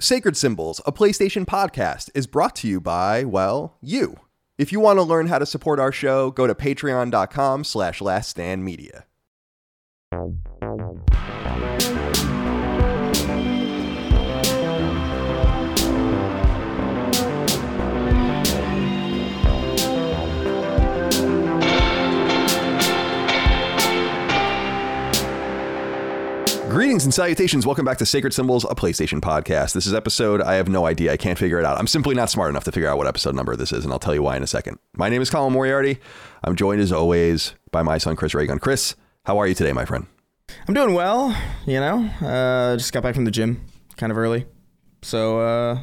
Sacred Symbols, a PlayStation podcast, is brought to you by, well, you. If you want to learn how to support our show, go to patreon.com slash laststandmedia. Greetings and salutations. Welcome back to Sacred Symbols, a PlayStation podcast. This is episode, I have no idea. I can't figure it out. I'm simply not smart enough to figure out what episode number this is, and I'll tell you why in a second. My name is Colin Moriarty. I'm joined as always by my son, Chris Ray Gun. Chris, how are you today, my friend? I'm doing well, you know. Uh, just got back from the gym kind of early. So, uh,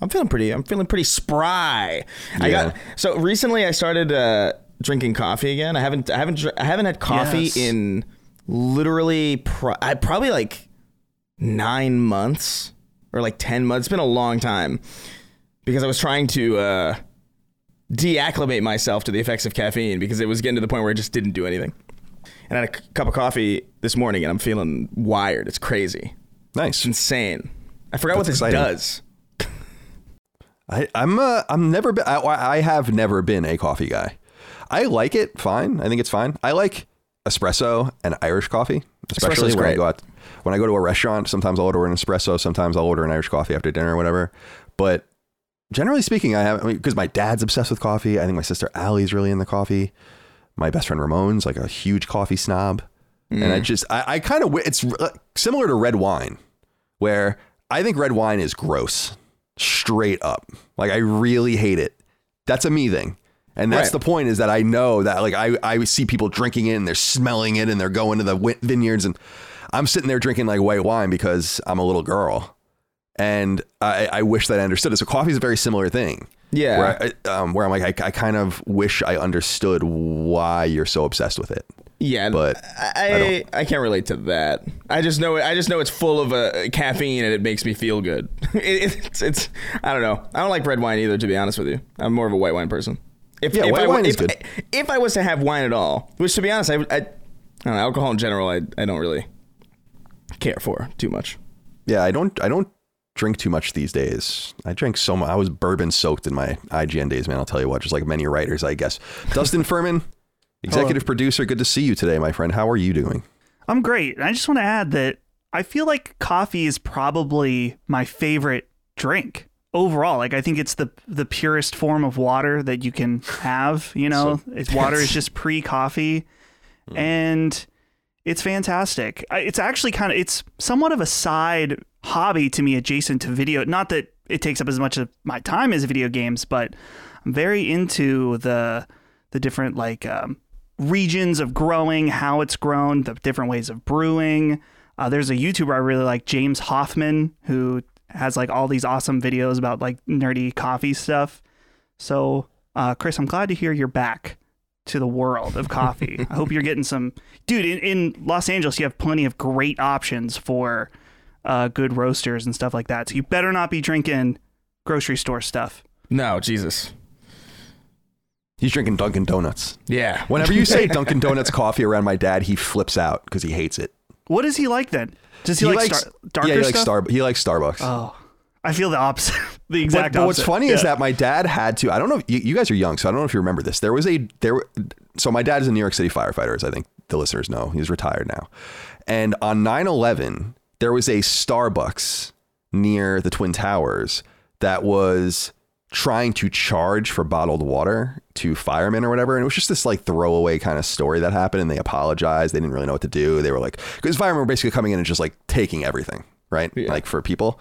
I'm feeling pretty I'm feeling pretty spry. I Yeah. got So, recently I started uh, drinking coffee again. I haven't I haven't I haven't had coffee Yes. in literally pro- I probably like 9 months or like 10 months. It's been a long time because I was trying to uh deacclimate myself to the effects of caffeine because it was getting to the point where it just didn't do anything. And I had a c- cup of coffee this morning and I'm feeling wired. It's crazy. Nice. It's insane. I forgot what That's this exciting. does. I, I'm uh, I'm never been I, I have never been a coffee guy. I like it fine. I think it's fine. I like espresso and Irish coffee, especially when I go out when I go to a restaurant. Sometimes I'll order an espresso. Sometimes I'll order an Irish coffee after dinner or whatever. But generally speaking, I have because my dad's obsessed with coffee. I think my sister Allie's really into coffee. My best friend Ramon's like a huge coffee snob, and Mm. I just I, I kind of it's uh, similar to red wine, where I think red wine is gross, straight up. Like I really hate it. That's a me thing. And that's Right. the point is that I know that like I, I see people drinking it and they're smelling it and they're going to the vineyards and I'm sitting there drinking like white wine because I'm a little girl. And I, I wish that I understood it. So coffee is a very similar thing. Yeah. Where, I, um, where I'm like, I, I kind of wish I understood why you're so obsessed with it. Yeah, But I I I, can't relate to that. I just know I just know it's full of uh, caffeine and it makes me feel good. It, it's it's I don't know. I don't like red wine either. To be honest with you, I'm more of a white wine person. If, Yeah, if white I, wine is good. If I was to have wine at all, which to be honest, I, I, I don't know, alcohol in general, I, I don't really care for too much. Yeah, I don't I don't drink too much these days. I drank so much. I was bourbon soaked in my IGN days, man. I'll tell you what, just like many writers, I guess. Dustin Furman, executive producer. Good to see you today, my friend. How are you doing? I'm great. And I just want to add that I feel like coffee is probably my favorite drink overall. Like I think it's the the purest form of water that you can have. You know, So- it's water is just pre coffee, Hmm. and it's fantastic. It's actually kind of it's somewhat of a side hobby to me, adjacent to video. Not that it takes up as much of my time as video games, but I'm very into the the different like um, regions of growing, how it's grown, the different ways of brewing. Uh, there's a YouTuber I really like, James Hoffmann, who has like all these awesome videos about like nerdy coffee stuff. So, uh, Chris, I'm glad to hear you're back to the world of coffee. I hope you're getting some, dude. In, in Los Angeles, you have plenty of great options for uh, good roasters and stuff like that. So you better not be drinking grocery store stuff. No, Jesus. He's drinking Dunkin' Donuts. Yeah. Whenever you say Dunkin' Donuts coffee around my dad, he flips out because he hates it. What does he like then? Does he, like likes, star- darker yeah, he likes stuff? Star. He likes Starbucks. Oh, I feel the opposite. the But, exact but what's opposite. funny is that my dad had to. I don't know. If, you, you guys are young, so I don't know if you remember this. There was a there. So my dad is a New York City firefighter, as I think the listeners know. He's retired now. And on 9/11, there was a Starbucks near the Twin Towers that was trying to charge for bottled water to firemen or whatever. And it was just this like throwaway kind of story that happened. And they apologized. They didn't really know what to do. They were like, because firemen were basically coming in and just like taking everything, right? Like for people.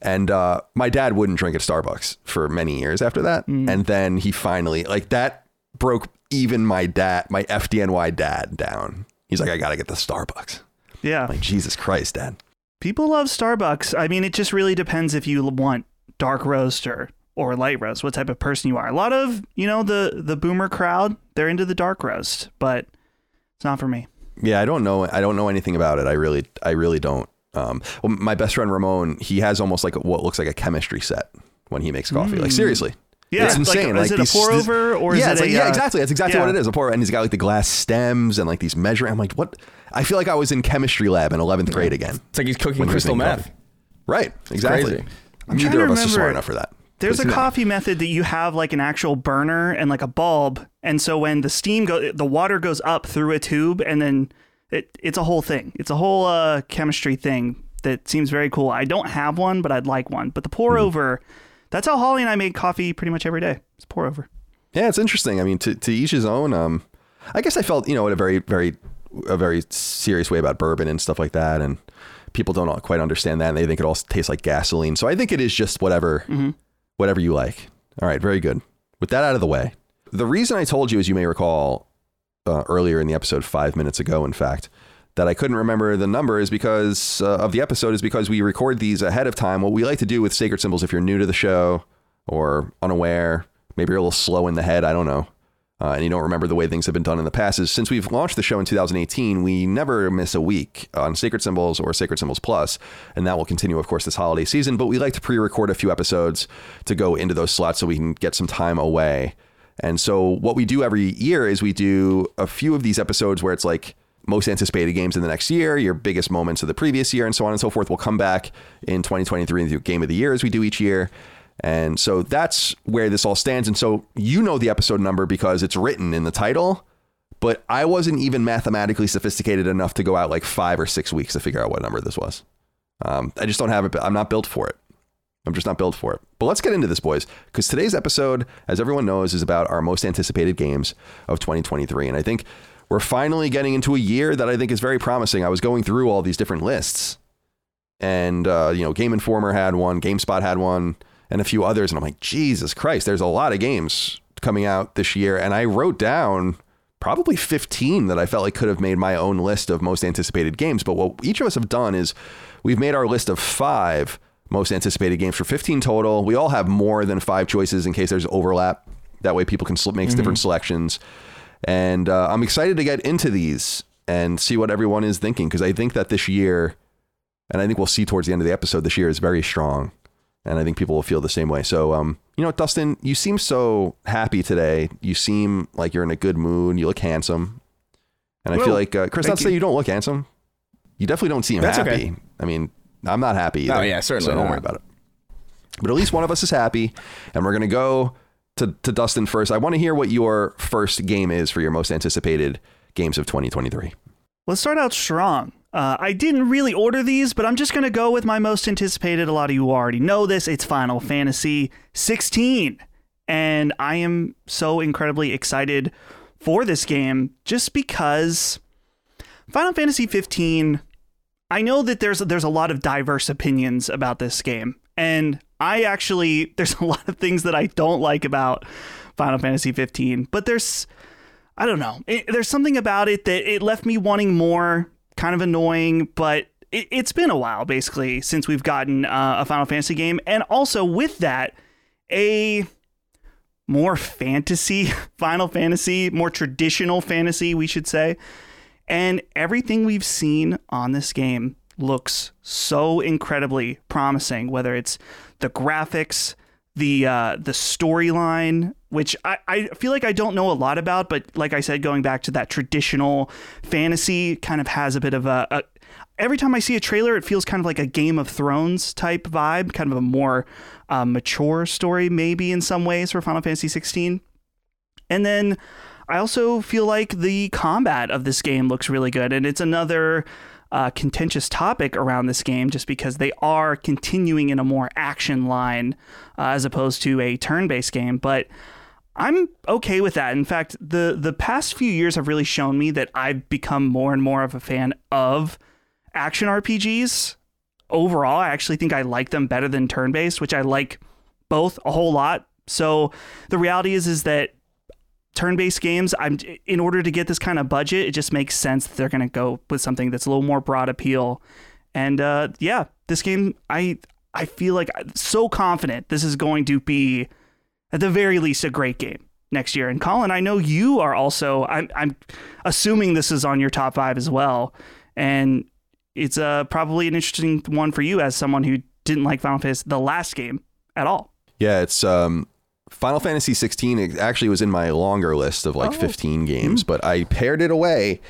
And uh, my dad wouldn't drink at Starbucks for many years after that. And then he finally, like, that broke even my dad, my FDNY dad down. He's like, I got to get the Starbucks. yeah. Like, Jesus Christ, dad. People love Starbucks. I mean, it just really depends if you want dark roast or, or light roast, what type of person you are. A lot of, you know, the, the boomer crowd, they're into the dark roast, but it's not for me. Yeah, I don't know. I don't know anything about it. I really, I really don't. Um, well, my best friend Ramon, he has almost like what looks like a chemistry set when he makes coffee. Like seriously. Yeah, it's like, insane. is it a pour this- over or is yeah, it it's a, yeah, uh, exactly. That's exactly yeah. what it is. A pour, and he's got like the glass stems and like these measuring. I'm like, what? I feel like I was in chemistry lab in 11th grade again. It's like he's cooking When he crystal meth. coffee. Right. Exactly. I'm Neither of us are smart enough for that. There's a coffee method that you have like an actual burner and like a bulb, and so when the steam go, the water goes up through a tube, and then it it's a whole thing. It's a whole uh, chemistry thing that seems very cool. I don't have one, but I'd like one. But the pour Mm-hmm. over, that's how Holly and I make coffee pretty much every day. It's pour over. Yeah, it's interesting. I mean, to, to each his own. Um, I guess I felt, you know, in a very, very, a very serious way about bourbon and stuff like that. And people don't quite understand that. And they think it all tastes like gasoline. So I think it is just whatever, whatever you like. All right, very good. With that out of the way, the reason I told you, as you may recall, uh, earlier in the episode, five minutes ago, in fact, that I couldn't remember the number is because uh, of the episode is because we record these ahead of time. What we like to do with sacred symbols, if you're new to the show or unaware, maybe you're a little slow in the head, I don't know, uh, and you don't remember the way things have been done in the past, is since we've launched the show in 2018, we never miss a week on Sacred Symbols or Sacred Symbols Plus, and that will continue, of course, this holiday season. But we like to pre-record a few episodes to go into those slots so we can get some time away. And so what we do every year is we do a few of these episodes where it's like most anticipated games in the next year, your biggest moments of the previous year, and so on and so forth. We'll come back in 2023 and do game of the year as we do each year. And so that's where this all stands. And so you know the episode number because it's written in the title, but I wasn't even mathematically sophisticated enough to go out like five or six weeks to figure out what number this was. Um, I just don't have it. I'm not built for it. I'm just not built for it. But let's get into this, boys, because today's episode, as everyone knows, is about our most anticipated games of 2023. And I think we're finally getting into a year that I think is very promising. I was going through all these different lists, and uh, you know, Game Informer had one, GameSpot had one, and a few others, and I'm like, Jesus Christ, there's a lot of games coming out this year, and I wrote down probably 15 that I felt like could have made my own list of most anticipated games. But what each of us have done is we've made our list of five most anticipated games for 15 total. We all have more than five choices in case there's overlap. That way people can make different selections. And uh, I'm excited to get into these and see what everyone is thinking because I think that this year, and I think we'll see towards the end of the episode, this year is very strong. And I think people will feel the same way. So, um, you know, Dustin, you seem so happy today. You seem like you're in a good mood. You look handsome. And I feel like, uh, Chris, not to say you. you don't look handsome. You definitely don't seem That's happy. okay. I mean, I'm not happy. Either, Oh, yeah, certainly So don't not. worry about it. But at least one of us is happy. And we're going to go to, to Dustin first. I want to hear what your first game is for your most anticipated games of 2023. Let's start out strong. Uh, I didn't really order these, but I'm just going to go with my most anticipated. A lot of you already know this. It's Final Fantasy 16. And I am so incredibly excited for this game just because Final Fantasy 15 I know that there's there's a lot of diverse opinions about this game. And I actually there's a lot of things that I don't like about Final Fantasy 15, but there's I don't know. It, there's something about it that it left me wanting more, kind of annoying, but it, has been a while basically since we've gotten uh, a Final Fantasy game and also with that a more fantasy Final Fantasy, more traditional fantasy, we should say. And everything we've seen on this game looks so incredibly promising, whether it's the graphics, the uh, the storyline, which I, I feel like I don't know a lot about, but like I said, going back to that traditional fantasy kind of has a bit of a, a every time I see a trailer, it feels kind of like a Game of Thrones type vibe, kind of a more uh, mature story, maybe in some ways for Final Fantasy 16. And then I also feel like the combat of this game looks really good, and it's another uh, contentious topic around this game just because they are continuing in a more action line uh, as opposed to a turn-based game. But I'm okay with that. In fact, the the past few years have really shown me that I've become more and more of a fan of action RPGs. Overall, I actually think I like them better than turn-based, which I like both a whole lot. So the reality is is that turn-based games i'm in order to get this kind of budget it just makes sense that they're going to go with something that's a little more broad appeal. And uh, yeah this game i i feel like I'm so confident this is going to be at the very least a great game next year. And colin i know you are also i'm, I'm assuming this is on your top five as well. And it's uh, probably an interesting one for you as someone who didn't like final fantasy the last game at all. Yeah it's um Final Fantasy 16 actually was in my longer list of like oh. 15 games, mm. but I paired it away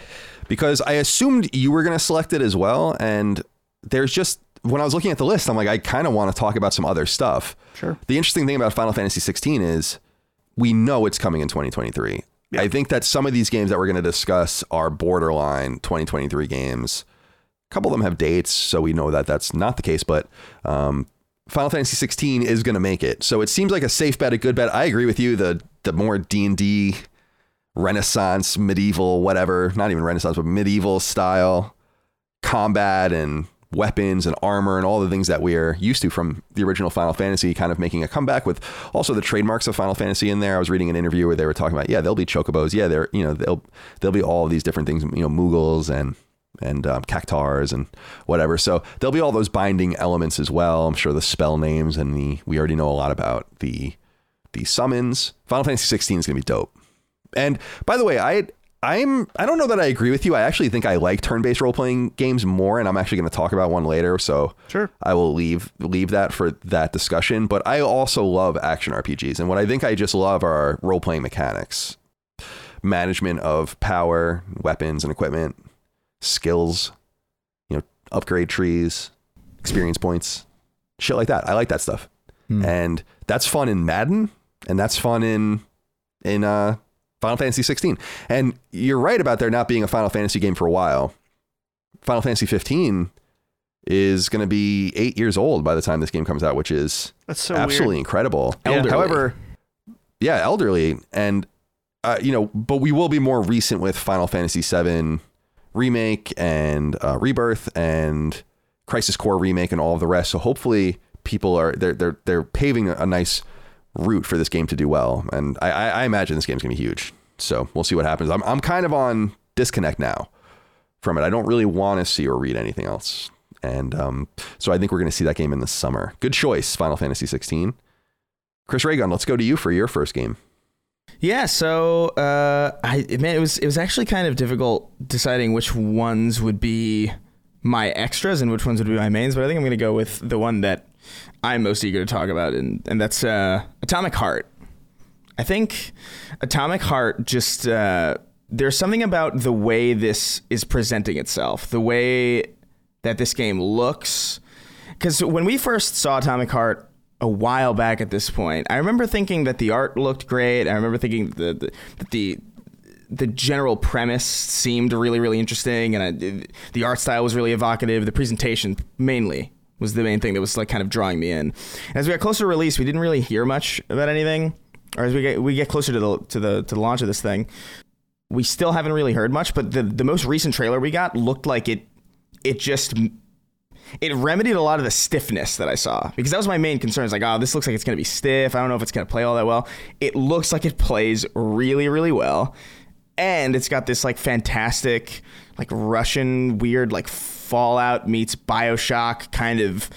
because I assumed you were going to select it as well. And there's just, when I was looking at the list, I'm like, I kind of want to talk about some other stuff. Sure. The interesting thing about Final Fantasy 16 is we know it's coming in 2023. Yeah. I think that some of these games that we're going to discuss are borderline 2023 games. A couple of them have dates, so we know that that's not the case. But um, Final Fantasy 16 is going to make it. So it seems like a safe bet, a good bet. I agree with you. The the more D and D, Renaissance, medieval, whatever, not even Renaissance, but medieval style combat and weapons and armor and all the things that we're used to from the original Final Fantasy, kind of making a comeback with also the trademarks of Final Fantasy in there. I was reading an interview where they were talking about, yeah, there'll be chocobos, yeah, there, you know, they'll there'll be all these different things, you know, Moogles and and um, cactuars and whatever. So there'll be all those binding elements as well. I'm sure the spell names and the we already know a lot about the the summons. Final Fantasy 16 is going to be dope. And by the way, I I'm I don't know that I agree with you. I actually think I like turn-based role-playing games more, and I'm actually going to talk about one later. So sure, I will leave leave that for that discussion. But I also love action RPGs, and what I think I just love are role-playing mechanics, management of power, weapons, and equipment, skills, you know, upgrade trees, experience points, shit like that. I like that stuff. Hmm. And that's fun in Madden and that's fun in in uh Final Fantasy 16. And you're right about there not being a Final Fantasy game for a while. Final Fantasy 15 is going to be 8 years old by the time this game comes out, which is that's so absolutely weird. incredible. Yeah. However, yeah, elderly and uh, you know, but we will be more recent with Final Fantasy 7 remake and uh, rebirth and crisis core remake and all of the rest. So hopefully people are they're they're they're paving a nice route for this game to do well. And i i imagine this game's gonna be huge. So we'll see what happens. I'm, I'm kind of on disconnect now from it. I don't really want to see or read anything else. And um, so i think we're gonna see that game in the summer. Good choice final fantasy 16 chris raygun let's go to you for your first game yeah, so uh, I man, it was it was actually kind of difficult deciding which ones would be my extras and which ones would be my mains, but I think I'm to go with the one that I'm most eager to talk about, and and that's uh, Atomic Heart. I think Atomic Heart just uh, there's something about the way this is presenting itself, the way that this game looks. Because when we first saw Atomic Heart, a while back at this point. I remember thinking that the art looked great. I remember thinking that the, that the the general premise seemed really really interesting, and I, the art style was really evocative. The presentation mainly was the main thing that was like kind of drawing me in. As we got closer to release, we didn't really hear much about anything. Or as we get we get closer to the to the to the launch of this thing, we still haven't really heard much. But the the most recent trailer we got looked like it it just it remedied a lot of the stiffness that I saw because that was my main concern. It's like, oh, this looks like it's going to be stiff. I don't know if it's going to play all that well. It looks like it plays really, really well, and it's got this like fantastic, like Russian weird like Fallout meets Bioshock kind of,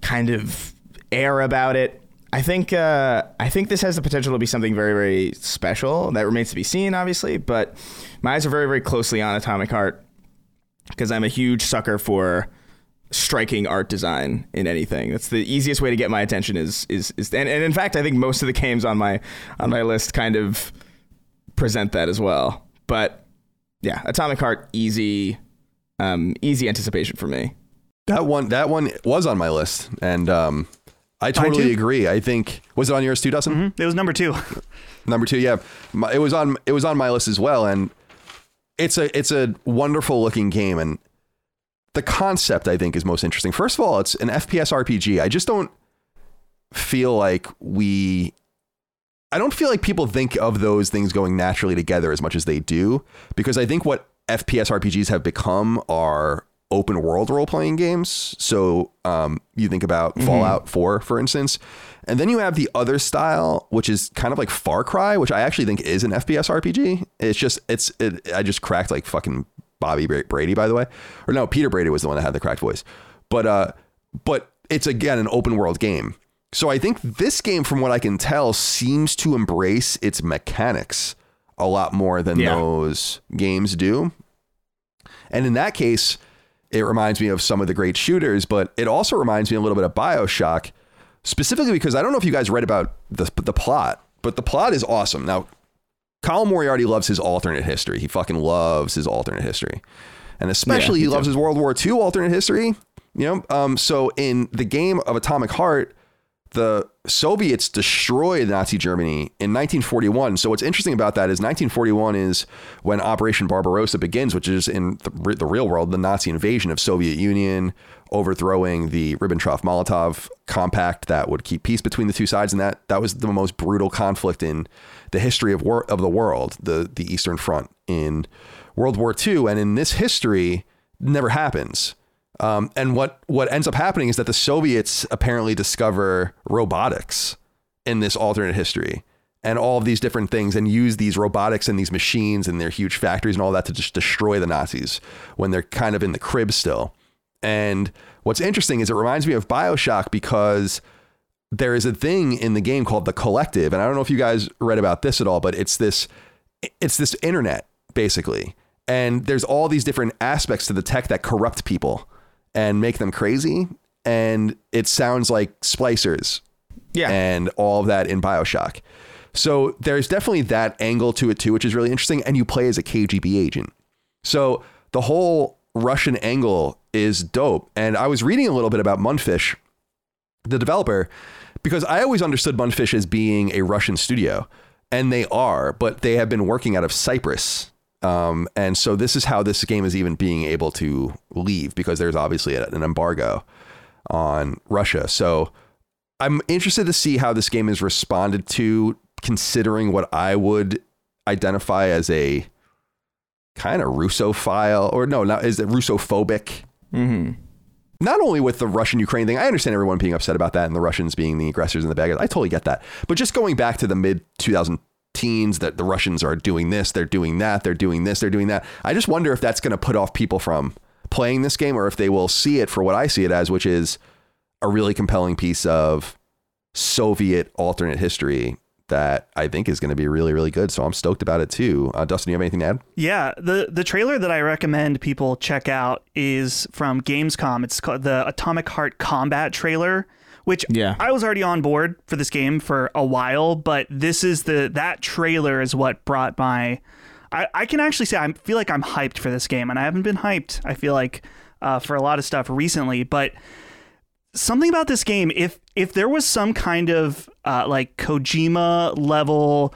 kind of air about it. I think uh, I think this has the potential to be something very very special. That remains to be seen, obviously. But my eyes are very very closely on Atomic Heart because I'm a huge sucker for striking art design in anything. That's the easiest way to get my attention. Is is is and, and in fact, I think most of the games on my on my list kind of present that as well. But yeah, Atomic Heart, easy, um, easy anticipation for me. That one that one was on my list, and um, I totally too. agree. I think was it on yours too, Dustin? Mhm. It was number two. Number two, yeah, My- it was on it was on my list as well, and it's a it's a wonderful looking game, and the concept I think is most interesting. First of all, it's an FPS RPG. I just don't feel like we. I don't feel like people think of those things going naturally together as much as they do, because I think what FPS RPGs have become are open world role playing games. So um, you think about Fallout 4, for instance. And then you have the other style, which is kind of like Far Cry, which I actually think is an FPS RPG. It's just, it's, it, I just cracked like fucking Bobby Brady, by the way. Or no, Peter Brady was the one that had the cracked voice. But, uh, but it's again an open world game. So I think this game, from what I can tell, seems to embrace its mechanics a lot more than Yeah. those games do. And in that case, it reminds me of some of the great shooters, but it also reminds me a little bit of Bioshock, specifically because I don't know if you guys read about the, the plot, but the plot is awesome. Now, Colin Moriarty loves his alternate history. He fucking loves his alternate history. And especially Yeah, he loves too. his World War II alternate history. You know, um, so in the game of Atomic Heart, the Soviets destroyed Nazi Germany in 1941. So what's interesting about that is 1941 is when Operation Barbarossa begins, which is in the, the real world the Nazi invasion of Soviet Union, overthrowing the Ribbentrop-Molotov compact that would keep peace between the two sides, and that that was the most brutal conflict in the history of war of the world, the the Eastern Front in World War II, and in this history, never happens. Um, and what what ends up happening is that the Soviets apparently discover robotics in this alternate history and all of these different things and use these robotics and these machines and their huge factories and all that to just destroy the Nazis when they're kind of in the crib still. And what's interesting is it reminds me of Bioshock because there is a thing in the game called the collective. And i don't know if you guys read about this at all but it's this it's this internet basically. And there's all these different aspects to the tech that corrupt people and make them crazy and it sounds like splicers Yeah. and all of that in bioshock so there's definitely that angle to it too which is really interesting and you play as a kgb agent so the whole russian angle is dope and i was reading a little bit about mundfish the developer because I always understood Mundfish as being a Russian studio, and they are, but they have been working out of Cyprus. Um, and so this is how this game is even being able to leave because there's obviously an embargo on Russia. So I'm interested to see how this game is responded to, considering what I would identify as a kind of Russophile, or no, not is it Russophobic Mm-hmm. not only with the Russian Ukraine thing, I understand everyone being upset about that and the Russians being the aggressors and the bad. I totally get that. But just going back to the mid 2000 teens that the Russians are doing this, they're doing that, they're doing this, they're doing that. I just wonder if that's going to put off people from playing this game or if they will see it for what I see it as, which is a really compelling piece of Soviet alternate history that I think is going to be really, really good. So I'm stoked about it too. Uh, Dustin, you have anything to add? Yeah, the the trailer that I recommend people check out is from Gamescom. It's called the Atomic Heart Combat trailer, which Yeah. I was already on board for this game for a while, but this is the that trailer is what brought my I, I can actually say I feel like I'm hyped for this game, and I haven't been hyped. I feel like uh, for a lot of stuff recently, but something about this game if if there was some kind of uh, like Kojima level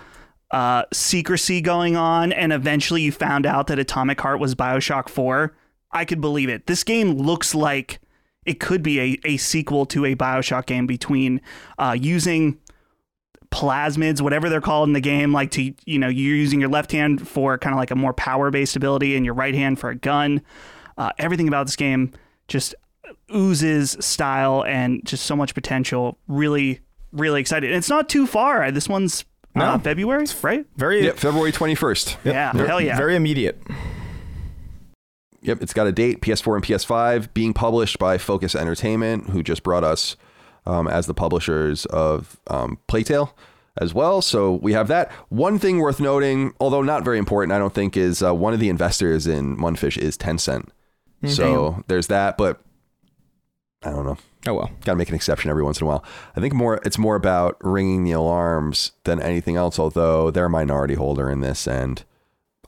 uh, secrecy going on, and eventually you found out that Atomic Heart was Bioshock 4, I could believe it. This game looks like it could be a, a sequel to a Bioshock game between uh, using plasmids, whatever they're called in the game, like to, you know, you're using your left hand for kind of like a more power based ability and your right hand for a gun. Uh, everything about this game just oozes style and just so much potential. Really, really excited. And it's not too far. This one's uh, February, right? Very, Yep, February 21st. Yeah, hell yeah. very immediate. Yep, it's got a date, PS4 and PS5, being published by Focus Entertainment, who just brought us um, as the publishers of um, Plague Tale as well. So we have that. One thing worth noting, although not very important, I don't think, is uh, one of the investors in Mundfish is Tencent. So there's that, but I don't know. Oh well. Got to make an exception every once in a while. I think more it's more about ringing the alarms than anything else. Although they're a minority holder in this, and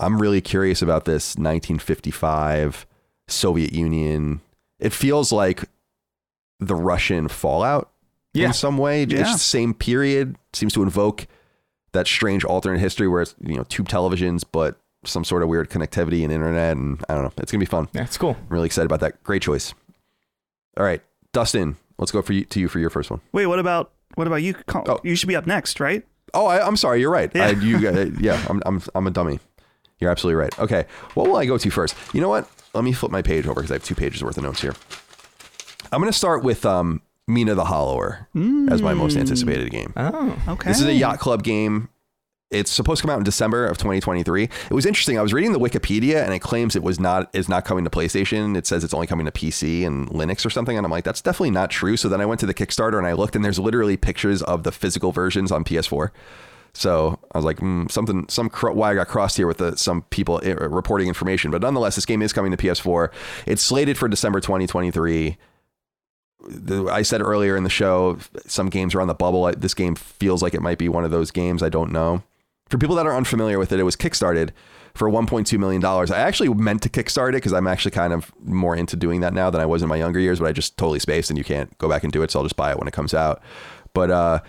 I'm really curious about this 1955 Soviet Union. It feels like the Russian fallout Yeah. in some way. Yeah. It's the same period. Seems to invoke that strange alternate history where it's you know tube televisions, but some sort of weird connectivity and internet, and I don't know. It's gonna be fun. Yeah, it's cool. I'm really excited about that. Great choice. All right, Dustin, let's go for you to you for your first one. Wait, what about what about you? Oh. You should be up next, right? Oh, I, I'm sorry. You're right. Yeah. I, you, uh, yeah, I'm, I'm, I'm a dummy. You're absolutely right. Okay, what will I go to first? You know what? Let me flip my page over because I have two pages worth of notes here. I'm going to start with um, Mina the Hollower as my most anticipated game. Oh. Okay. This is a yacht club game. It's supposed to come out in December of 2023. It was interesting. I was reading the Wikipedia and it claims it was not is not coming to PlayStation. It says it's only coming to PC and Linux or something. And I'm like, that's definitely not true. So then I went to the Kickstarter and I looked and there's literally pictures of the physical versions on PS4. So I was like, mm, something, some cr- wire got crossed here with the, some people uh, reporting information. But nonetheless, this game is coming to PS4. It's slated for December 2023 the, I said earlier in the show, some games are on the bubble. I- This game feels like it might be one of those games. I don't know. For people that are unfamiliar with it, it was kickstarted for 1.2 million dollars. I actually meant to kickstart it because I'm actually kind of more into doing that now than I was in my younger years. But I just totally spaced, and you can't go back and do it. So I'll just buy it when it comes out. But uh,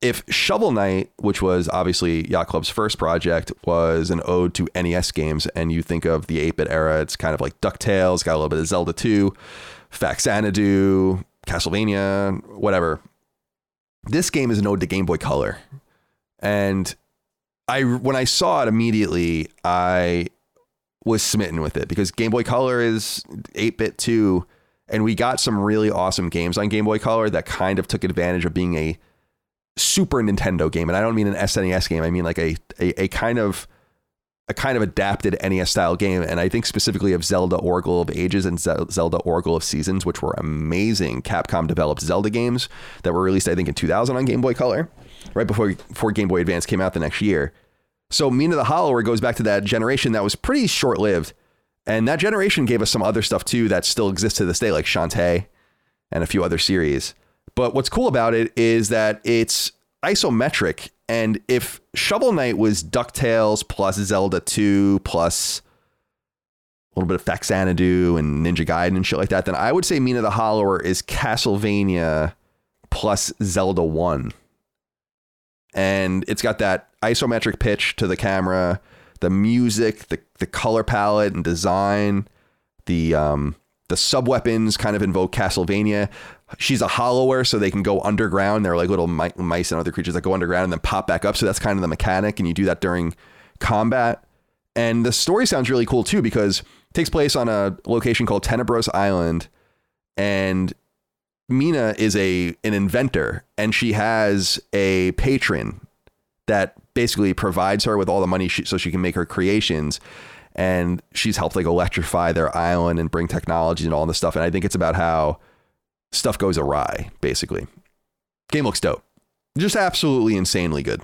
if Shovel Knight, which was obviously Yacht Club's first project, was an ode to NES games, and you think of the 8 bit era, it's kind of like DuckTales, got a little bit of Zelda 2, Faxanadu, Castlevania, whatever. This game is an ode to Game Boy Color. And I when I saw it immediately, I was smitten with it because Game Boy Color is 8 bit too. And we got some really awesome games on Game Boy Color that kind of took advantage of being a Super Nintendo game. And I don't mean an SNES game. I mean like a, a, a kind of a kind of adapted NES style game. And I think specifically of Zelda Oracle of Ages and Zelda Oracle of Seasons, which were amazing Capcom developed Zelda games that were released, I think, in 2000 on Game Boy Color, right before, before Game Boy Advance came out the next year. So Mina the Hollower goes back to that generation that was pretty short lived. And that generation gave us some other stuff too that still exists to this day, like Shantae and a few other series. But what's cool about it is that it's isometric. And if Shovel Knight was DuckTales plus Zelda 2 plus a little bit of Faxanadu and Ninja Gaiden and shit like that, then I would say Mina the Hollower is Castlevania plus Zelda 1. And it's got that isometric pitch to the camera, the music, the, the color palette and design, the um the sub weapons kind of invoke Castlevania. She's a hollower, so they can go underground. They're like little mi- mice and other creatures that go underground and then pop back up. So that's kind of the mechanic, and you do that during combat. And the story sounds really cool too because it takes place on a location called Tenebros Island, and Mina is a an inventor, and she has a patron that basically provides her with all the money she, so she can make her creations and she's helped like electrify their island and bring technology and all this stuff. And i think it's about how stuff goes awry basically. Game looks dope. Just absolutely insanely good.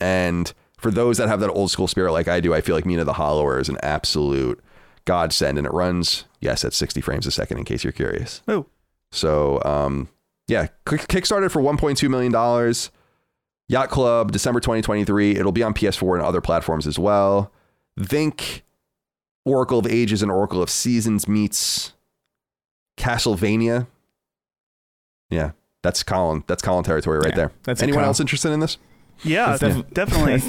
And for those that have that old school spirit like i do i feel like mina the hollower is an absolute godsend. And it runs yes at 60 frames a second in case you're curious. Oh, so, um, yeah, Kickstarter for $1.2 million. Yacht Club, December 2023. It'll be on PS4 and other platforms as well. Think Oracle of Ages and Oracle of Seasons meets Castlevania. Yeah, that's Colin. That's Colin territory right Yeah, there. that's Anyone else interested in this? yeah, def- definitely.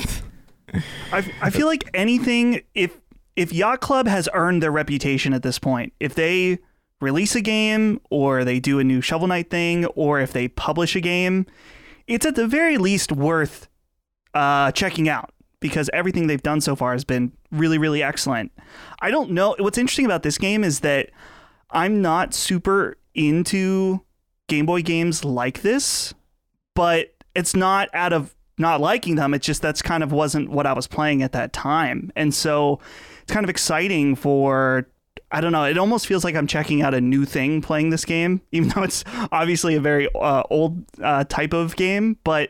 I, I feel like anything if if Yacht Club has earned their reputation at this point, if they release a game or they do a new Shovel Knight thing or if they publish a game, it's at the very least worth uh, checking out because everything they've done so far has been really, really excellent. I don't know. What's interesting about this game is that I'm not super into Game Boy games like this, but it's not out of not liking them. It's just that's kind of wasn't what I was playing at that time. And so it's kind of exciting for I don't know. It almost feels like I'm checking out a new thing playing this game, even though it's obviously a very uh, old uh, type of game. But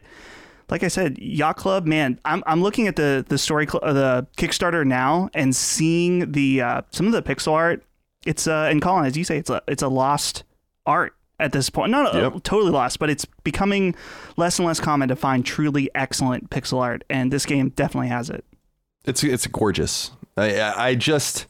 like I said, Yacht Club, man, I'm, I'm looking at the the story cl- uh, the Kickstarter now and seeing the uh, some of the pixel art. It's uh, and Colin, as you say, it's a it's a lost art at this point. Not yep. totally lost, but it's becoming less and less common to find truly excellent pixel art, and this game definitely has it. It's it's gorgeous. I I just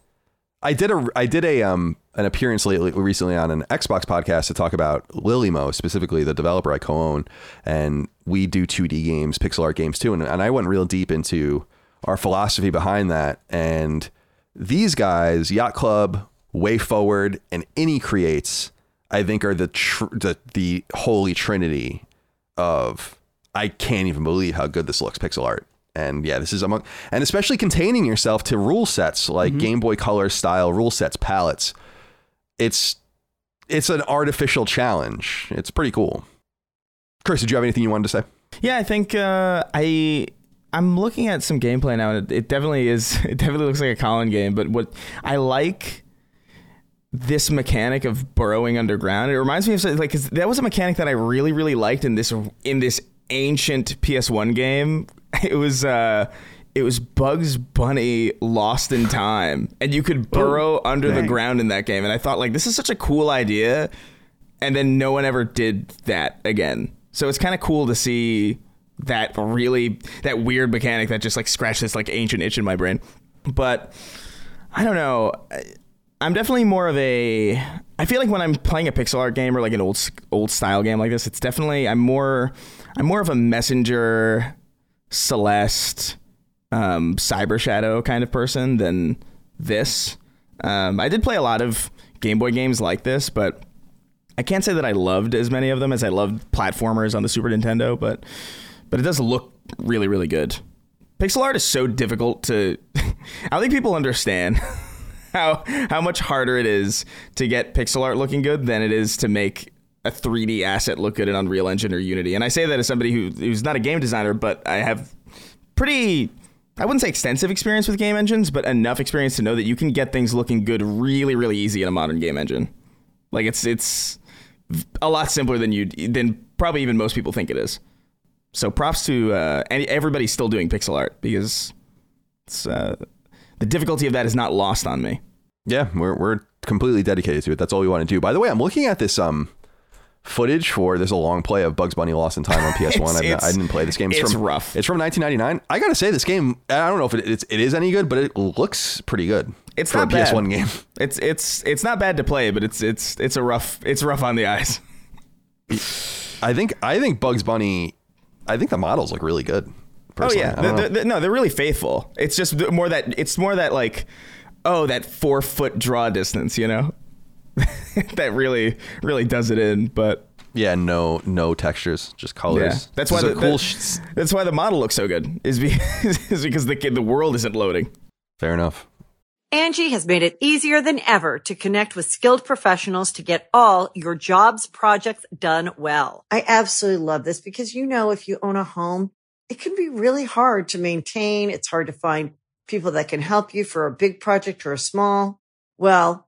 I did a I did a um an appearance lately recently on an Xbox podcast to talk about Lilymo specifically the developer I co-own and we do 2D games pixel art games too and, and I went real deep into our philosophy behind that and these guys Yacht Club Way Forward, and Inti Creates I think are the tr- the the holy trinity of I can't even believe how good this looks pixel art and yeah, this is among and especially containing yourself to rule sets like mm-hmm. Game Boy Color style rule sets palettes. It's it's an artificial challenge. It's pretty cool. Chris, did you have anything you wanted to say? Yeah, I think uh, I I'm looking at some gameplay now, and it, it definitely is. It definitely looks like a Colin game. But what I like this mechanic of burrowing underground. It reminds me of like cause that was a mechanic that I really really liked in this in this ancient PS1 game it was uh it was Bugs Bunny Lost in Time, and you could burrow under dang. the ground in that game. And I thought like this is such a cool idea, and then no one ever did that again. So it's kind of cool to see that really that weird mechanic that just like scratched this like ancient itch in my brain. But I don't know. I'm definitely more of a. I feel like when I'm playing a pixel art game or like an old old style game like this, it's definitely I'm more I'm more of a messenger Celeste, um, Cyber Shadow kind of person than this. Um, I did play a lot of Game Boy games like this, but I can't say that I loved as many of them as I loved platformers on the Super Nintendo. But but it does look really really good. Pixel art is so difficult to. I don't think people understand how how much harder it is to get pixel art looking good than it is to make a 3D asset look good in Unreal Engine or Unity. And I say that as somebody who, who's not a game designer, but I have pretty I wouldn't say extensive experience with game engines, but enough experience to know that you can get things looking good really, really easy in a modern game engine. Like it's it's a lot simpler than you than probably even most people think it is. So props to uh, any, everybody still doing pixel art because it's uh, the difficulty of that is not lost on me. Yeah, we're we're completely dedicated to it. That's all we want to do. By the way, I'm looking at this um footage for there's a long play of Bugs Bunny Lost in Time on PS1. I didn't play this game. It's, it's from, rough. It's from 1999. I gotta say this game. I don't know if it, it's it is any good, but it looks pretty good. It's for not a bad. PS1 game. It's it's it's not bad to play, but it's it's it's a rough it's rough on the eyes. I think I think Bugs Bunny. I think the models look really good. Oh, personally. Oh yeah, they're, they're, no, they're really faithful. It's just more that it's more that like oh that four foot draw distance, you know. that really really does it in, but yeah, no, no textures, just colors. Yeah. That's why the, cool. Sh- that's why the model looks so good. Is because, is because the the world isn't loading. Fair enough. Angie has made it easier than ever to connect with skilled professionals to get all your jobs projects done well. I absolutely love this because you know if you own a home, it can be really hard to maintain. It's hard to find people that can help you for a big project or a small. Well.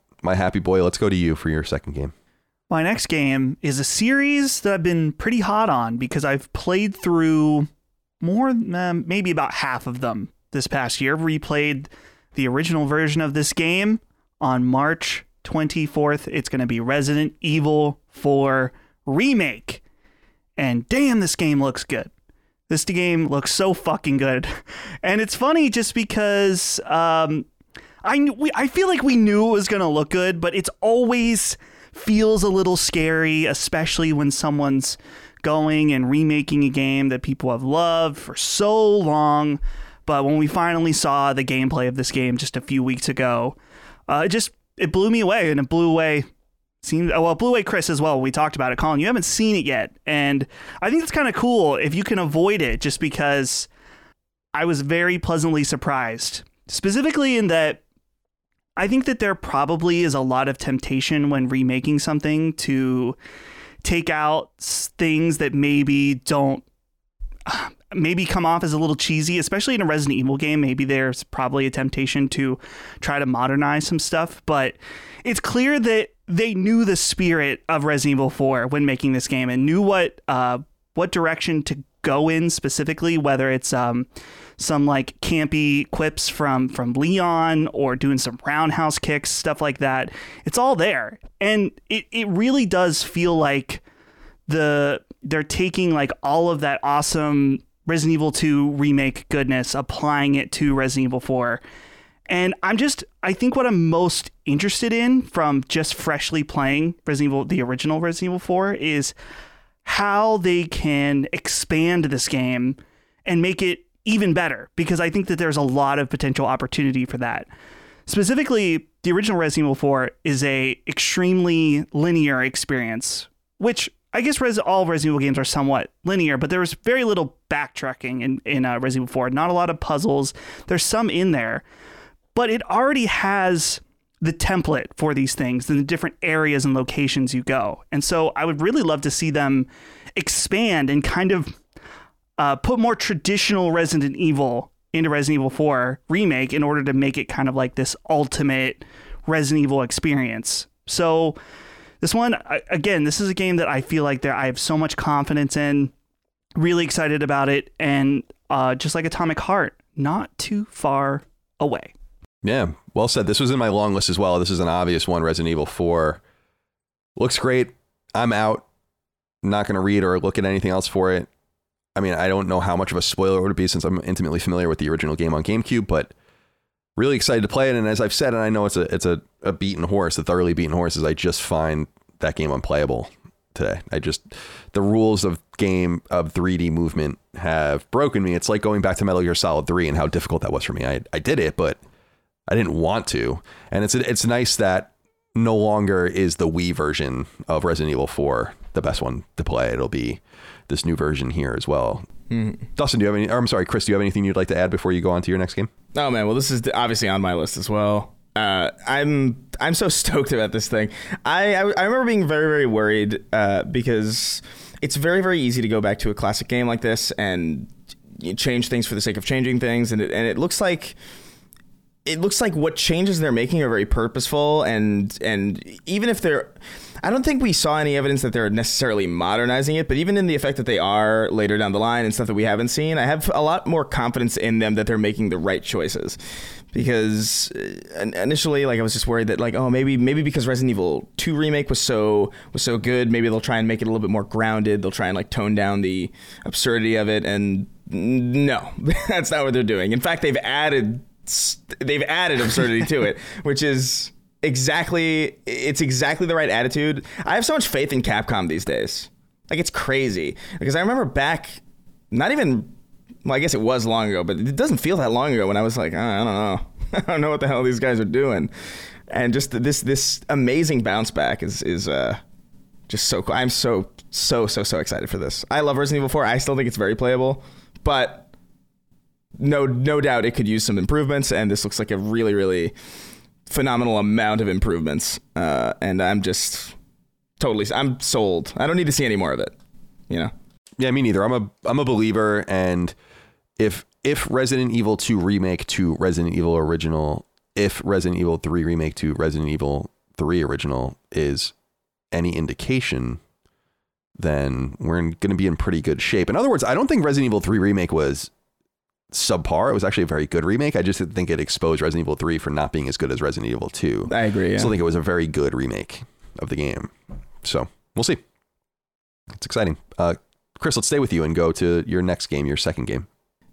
my happy boy, let's go to you for your second game. My next game is a series that I've been pretty hot on because I've played through more, um, maybe about half of them this past year. Replayed the original version of this game on March 24th. It's going to be Resident Evil 4 Remake. And damn, this game looks good. This game looks so fucking good. And it's funny just because um, I, we, I feel like we knew it was going to look good, but it's always feels a little scary, especially when someone's going and remaking a game that people have loved for so long. But when we finally saw the gameplay of this game just a few weeks ago, uh, it just it blew me away, and it blew away. Seemed well, it blew away Chris as well. We talked about it, Colin. You haven't seen it yet, and I think it's kind of cool if you can avoid it, just because I was very pleasantly surprised, specifically in that I think that there probably is a lot of temptation when remaking something to take out things that maybe don't maybe come off as a little cheesy, especially in a Resident Evil game. Maybe there's probably a temptation to try to modernize some stuff, but it's clear that they knew the spirit of Resident Evil 4 when making this game and knew what uh, what direction to go in specifically, whether it's um, some like campy quips from from Leon or doing some roundhouse kicks, stuff like that. It's all there, and it it really does feel like the they're taking like all of that awesome Resident Evil 2 remake goodness, applying it to Resident Evil 4. And I'm just, I think what I'm most interested in from just freshly playing Resident Evil, the original Resident Evil 4, is how they can expand this game and make it even better because I think that there's a lot of potential opportunity for that. Specifically, the original Resident Evil 4 is a extremely linear experience, which I guess Res- all Resident Evil games are somewhat linear, but there was very little backtracking in in uh, Resident Evil 4. Not a lot of puzzles. There's some in there, but it already has the template for these things and the different areas and locations you go. And so I would really love to see them expand and kind of uh, put more traditional Resident Evil into Resident Evil 4 remake in order to make it kind of like this ultimate Resident Evil experience. So this one, again, this is a game that I feel like there I have so much confidence in. Really excited about it, and uh, just like Atomic Heart, not too far away. Yeah, well said. This was in my long list as well. This is an obvious one. Resident Evil 4 looks great. I'm out. not going to read or look at anything else for it. I mean, I don't know how much of a spoiler it would be since I'm intimately familiar with the original game on GameCube, but really excited to play it. And as I've said, and I know it's a it's a, a beaten horse, a thoroughly beaten horse, is I just find that game unplayable today. I just the rules of game of 3D movement have broken me. It's like going back to Metal Gear Solid 3 and how difficult that was for me. I I did it, but I didn't want to. And it's it's nice that no longer is the Wii version of Resident Evil 4 the best one to play. It'll be this new version here as well. Mm-hmm. Dustin, do you have any? I'm sorry, Chris. Do you have anything you'd like to add before you go on to your next game? Oh man, well this is obviously on my list as well. Uh, I'm I'm so stoked about this thing. I I, I remember being very very worried uh, because it's very very easy to go back to a classic game like this and change things for the sake of changing things, and it, and it looks like it looks like what changes they're making are very purposeful and and even if they're I don't think we saw any evidence that they're necessarily modernizing it, but even in the effect that they are later down the line and stuff that we haven't seen, I have a lot more confidence in them that they're making the right choices. Because uh, initially, like I was just worried that, like, oh, maybe maybe because Resident Evil Two remake was so was so good, maybe they'll try and make it a little bit more grounded. They'll try and like tone down the absurdity of it, and no, that's not what they're doing. In fact, they've added they've added absurdity to it, which is exactly it's exactly the right attitude. I have so much faith in Capcom these days. Like it's crazy because I remember back, not even. Well, I guess it was long ago, but it doesn't feel that long ago when I was like, oh, I don't know, I don't know what the hell these guys are doing, and just this this amazing bounce back is is uh just so cool. I'm so so so so excited for this. I love Resident Evil 4. I still think it's very playable, but no no doubt it could use some improvements, and this looks like a really really phenomenal amount of improvements. Uh, and I'm just totally I'm sold. I don't need to see any more of it. You know. Yeah, me neither. I'm a I'm a believer, and if if Resident Evil 2 remake to Resident Evil original, if Resident Evil 3 remake to Resident Evil 3 original is any indication, then we're going to be in pretty good shape. In other words, I don't think Resident Evil 3 remake was subpar. It was actually a very good remake. I just didn't think it exposed Resident Evil 3 for not being as good as Resident Evil 2. I agree. Yeah. I still think it was a very good remake of the game. So we'll see. It's exciting. Uh, Chris, let's stay with you and go to your next game, your second game.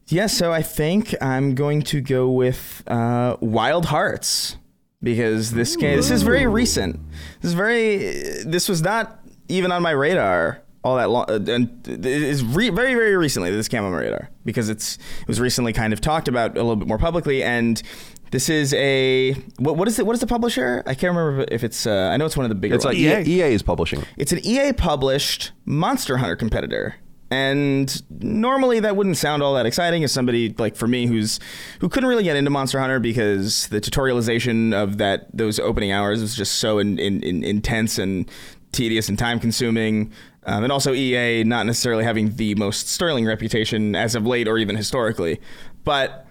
Yeah, so I think I'm going to go with uh, Wild Hearts because this game this is very recent. This is very this was not even on my radar all that long uh, and it's re- very very recently this came on my radar because it's it was recently kind of talked about a little bit more publicly and this is a what what is it what is the publisher I can't remember if it's uh, I know it's one of the bigger It's like. EA. EA is publishing. It's an EA published Monster Hunter competitor. And normally that wouldn't sound all that exciting as somebody like for me who's who couldn't really get into Monster Hunter because the tutorialization of that those opening hours was just so in, in, in intense and tedious and time consuming. Um, and also EA not necessarily having the most sterling reputation as of late or even historically. But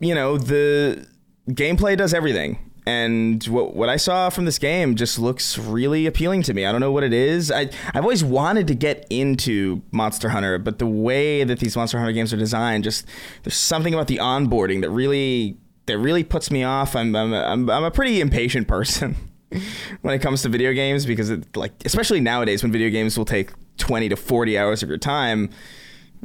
you know, the gameplay does everything. And what what I saw from this game just looks really appealing to me. I don't know what it is. I I've always wanted to get into Monster Hunter, but the way that these Monster Hunter games are designed, just there's something about the onboarding that really that really puts me off. I'm I'm I'm, I'm a pretty impatient person when it comes to video games because it like especially nowadays when video games will take 20 to 40 hours of your time.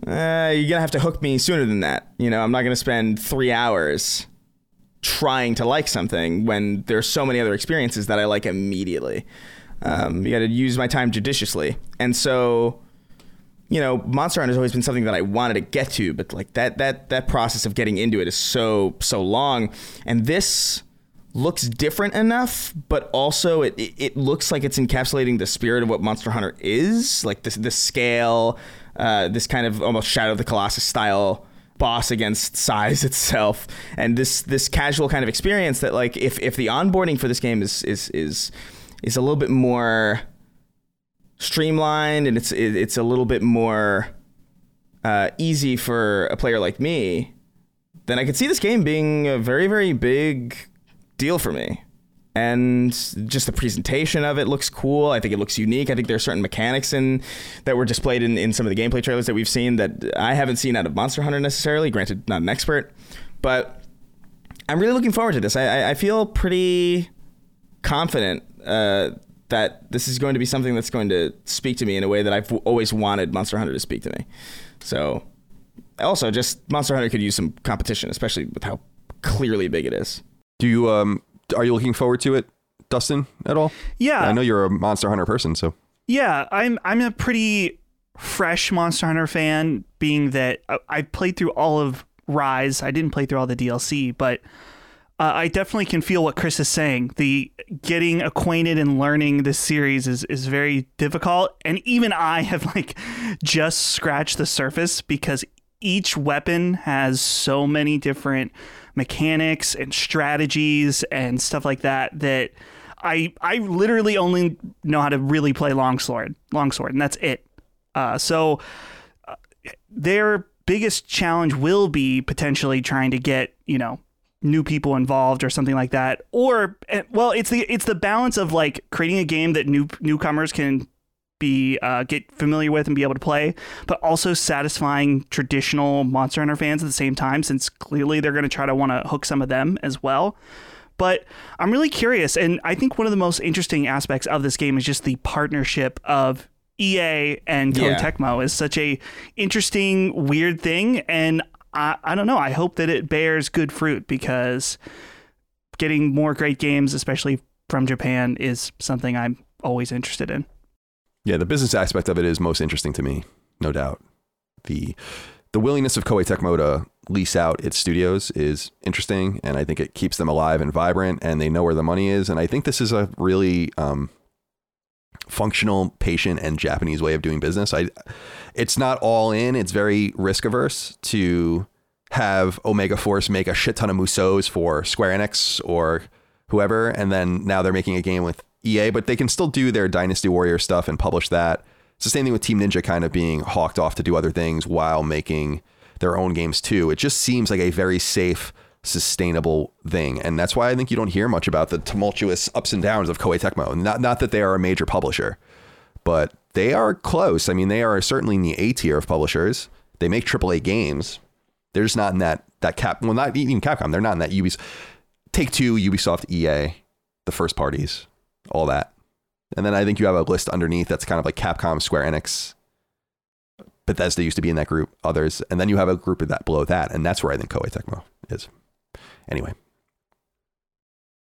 Uh, you're gonna have to hook me sooner than that. You know, I'm not gonna spend three hours trying to like something when there's so many other experiences that I like immediately. Um, you got to use my time judiciously, and so you know, Monster Hunter has always been something that I wanted to get to, but like that that that process of getting into it is so so long, and this looks different enough, but also it, it, it looks like it's encapsulating the spirit of what Monster Hunter is, like this the scale, uh, this kind of almost Shadow of the Colossus style boss against size itself and this this casual kind of experience that like if if the onboarding for this game is is is is a little bit more streamlined and it's it's a little bit more uh, easy for a player like me then I could see this game being a very very big deal for me and just the presentation of it looks cool. I think it looks unique. I think there are certain mechanics in that were displayed in, in some of the gameplay trailers that we've seen that I haven't seen out of Monster Hunter necessarily. Granted, not an expert, but I'm really looking forward to this. I, I feel pretty confident uh, that this is going to be something that's going to speak to me in a way that I've always wanted Monster Hunter to speak to me. So, also, just Monster Hunter could use some competition, especially with how clearly big it is. Do you um are you looking forward to it, Dustin, at all? Yeah. I know you're a Monster Hunter person, so Yeah, I'm I'm a pretty fresh Monster Hunter fan, being that I, I played through all of Rise. I didn't play through all the DLC, but uh, I definitely can feel what Chris is saying. The getting acquainted and learning this series is is very difficult, and even I have like just scratched the surface because each weapon has so many different mechanics and strategies and stuff like that that I I literally only know how to really play longsword, longsword, and that's it. Uh, so uh, their biggest challenge will be potentially trying to get you know new people involved or something like that or eh, well it's the it's the balance of like creating a game that new newcomers can be uh, get familiar with and be able to play, but also satisfying traditional Monster Hunter fans at the same time, since clearly they're going to try to want to hook some of them as well. But I'm really curious, and I think one of the most interesting aspects of this game is just the partnership of EA and Koei Yeah. Tecmo is such a interesting, weird thing, and I, I don't know. I hope that it bears good fruit because getting more great games, especially from Japan, is something I'm always interested in. Yeah, the business aspect of it is most interesting to me, no doubt. The the willingness of Koei Tecmo to lease out its studios is interesting, and I think it keeps them alive and vibrant, and they know where the money is. And I think this is a really um, functional, patient, and Japanese way of doing business. I, it's not all in. It's very risk averse to have Omega Force make a shit ton of Musous for Square Enix or whoever, and then now they're making a game with EA, but they can still do their Dynasty Warrior stuff and publish that. It's the same thing with Team Ninja kind of being hawked off to do other things while making their own games too. It just seems like a very safe, sustainable thing. And that's why I think you don't hear much about the tumultuous ups and downs of Koei Tecmo. Not not that they are a major publisher, but they are close. I mean, they are certainly in the A tier of publishers. They make AAA games. They're just not in that that cap well not even Capcom. They're not in that Ubisoft Take Two, Ubisoft, EA, the first parties, all that. And then I think you have a list underneath that's kind of like Capcom, Square Enix, Bethesda used to be in that group, others, and then you have a group of that below that, and that's where I think Koei Tecmo is. Anyway,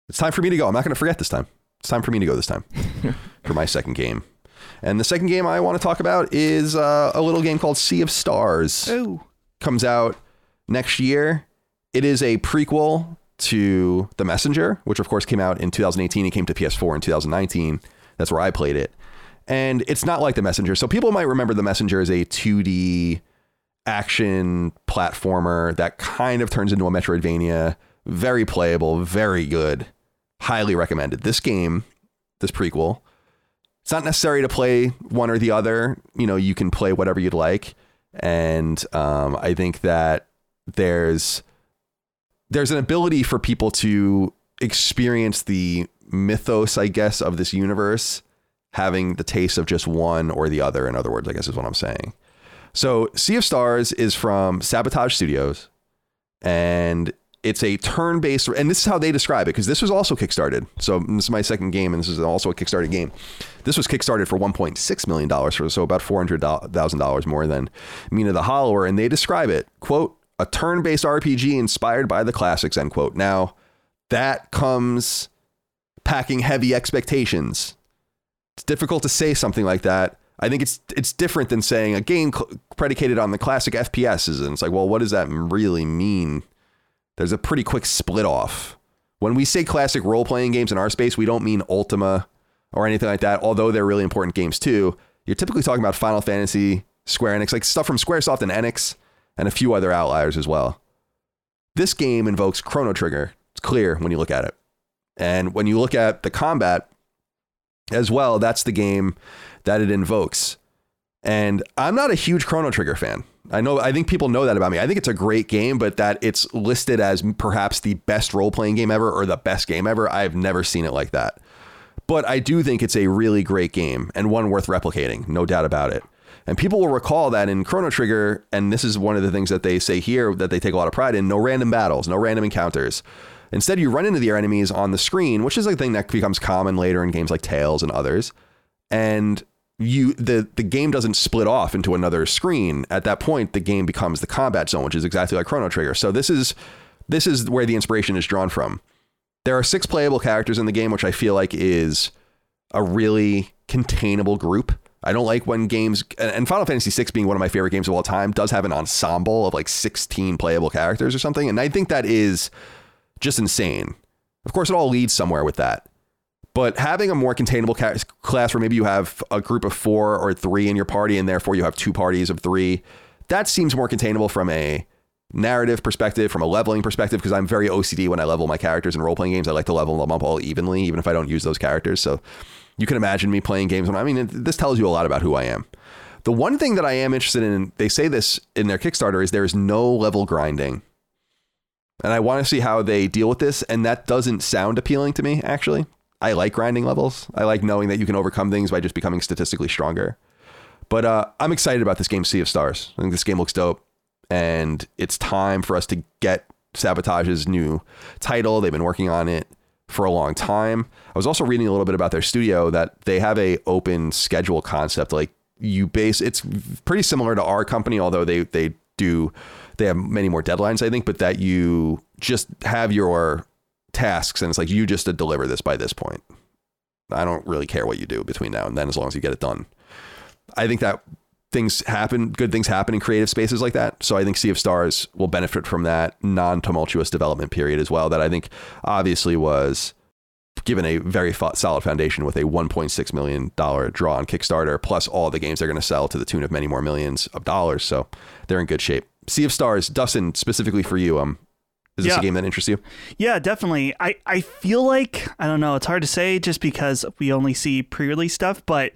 it's time for me to go. I'm not going to forget this time. It's time for me to go this time for my second game. And the second game I want to talk about is uh, a little game called Sea of Stars. Oh, comes out next year. It is a prequel to The Messenger, which of course came out in 2018. It came to PS4 in 2019. That's where I played it. And it's not like The Messenger. So people might remember The Messenger as a 2D action platformer that kind of turns into a Metroidvania. Very playable, very good. Highly recommended. This game, this prequel, it's not necessary to play one or the other. You know, you can play whatever you'd like. And um, I think that there's there's an ability for people to experience the mythos, I guess, of this universe, having the taste of just one or the other. In other words, I guess is what I'm saying. So, Sea of Stars is from Sabotage Studios, and it's a turn-based, and this is how they describe it because this was also kickstarted. So this is my second game, and this is also a kickstarted game. This was kickstarted for 1.6 million dollars, so about 400 thousand dollars more than Mina the Hollower, and they describe it quote a turn-based RPG inspired by the classics end quote. Now that comes packing heavy expectations. It's difficult to say something like that I think it's it's different than saying a game cl- predicated on the classic FPSs, and it's like, well, what does that really mean? There's a pretty quick split off. When we say classic role playing games in our space, we don't mean Ultima or anything like that, although they're really important games too. You're typically talking about Final Fantasy, Square Enix, like stuff from Squaresoft and Enix, and a few other outliers as well. This game invokes Chrono Trigger. It's clear when you look at it. And when you look at the combat as well, that's the game that it invokes. And I'm not a huge Chrono Trigger fan. I know I think people know that about me. I think it's a great game, but that it's listed as perhaps the best role-playing game ever or the best game ever, I've never seen it like that. But I do think it's a really great game and one worth replicating, no doubt about it. And people will recall that in Chrono Trigger, and this is one of the things that they say here that they take a lot of pride in no random battles, no random encounters. Instead, you run into the enemies on the screen, which is a thing that becomes common later in games like Tales and others. And you the the game doesn't split off into another screen. At that point, the game becomes the combat zone, which is exactly like Chrono Trigger. So this is this is where the inspiration is drawn from. There are six playable characters in the game, which I feel like is a really containable group. I don't like when games and Final Fantasy VI being one of my favorite games of all time does have an ensemble of like 16 playable characters or something, and I think that is just insane. Of course, it all leads somewhere with that. But having a more containable class where maybe you have a group of four or three in your party, and therefore you have two parties of three, that seems more containable from a narrative perspective, from a leveling perspective, because I'm very OCD when I level my characters in role playing games. I like to level them up all evenly, even if I don't use those characters. So you can imagine me playing games I mean, this tells you a lot about who I am. The one thing that I am interested in, they say this in their Kickstarter, is there is no level grinding. And I want to see how they deal with this. And that doesn't sound appealing to me, actually. I like grinding levels. I like knowing that you can overcome things by just becoming statistically stronger. But uh, I'm excited about this game, Sea of Stars. I think this game looks dope, and it's time for us to get Sabotage's new title. They've been working on it for a long time. I was also reading a little bit about their studio that they have a open schedule concept. Like you base, it's pretty similar to our company, although they they do they have many more deadlines, I think, but that you just have your tasks and it's like you just to deliver this by this point. I don't really care what you do between now and then as long as you get it done. I think that things happen, good things happen in creative spaces like that. So I think Sea of Stars will benefit from that non tumultuous development period as well. That I think obviously was given a very solid foundation with a $1.6 million draw on Kickstarter, plus all the games they're going to sell to the tune of many more millions of dollars. So they're in good shape. Sea of Stars, Dustin, specifically for you, um, is this Yeah. a game that interests you? Yeah, definitely. I, I feel like, I don't know, it's hard to say just because we only see pre release stuff, but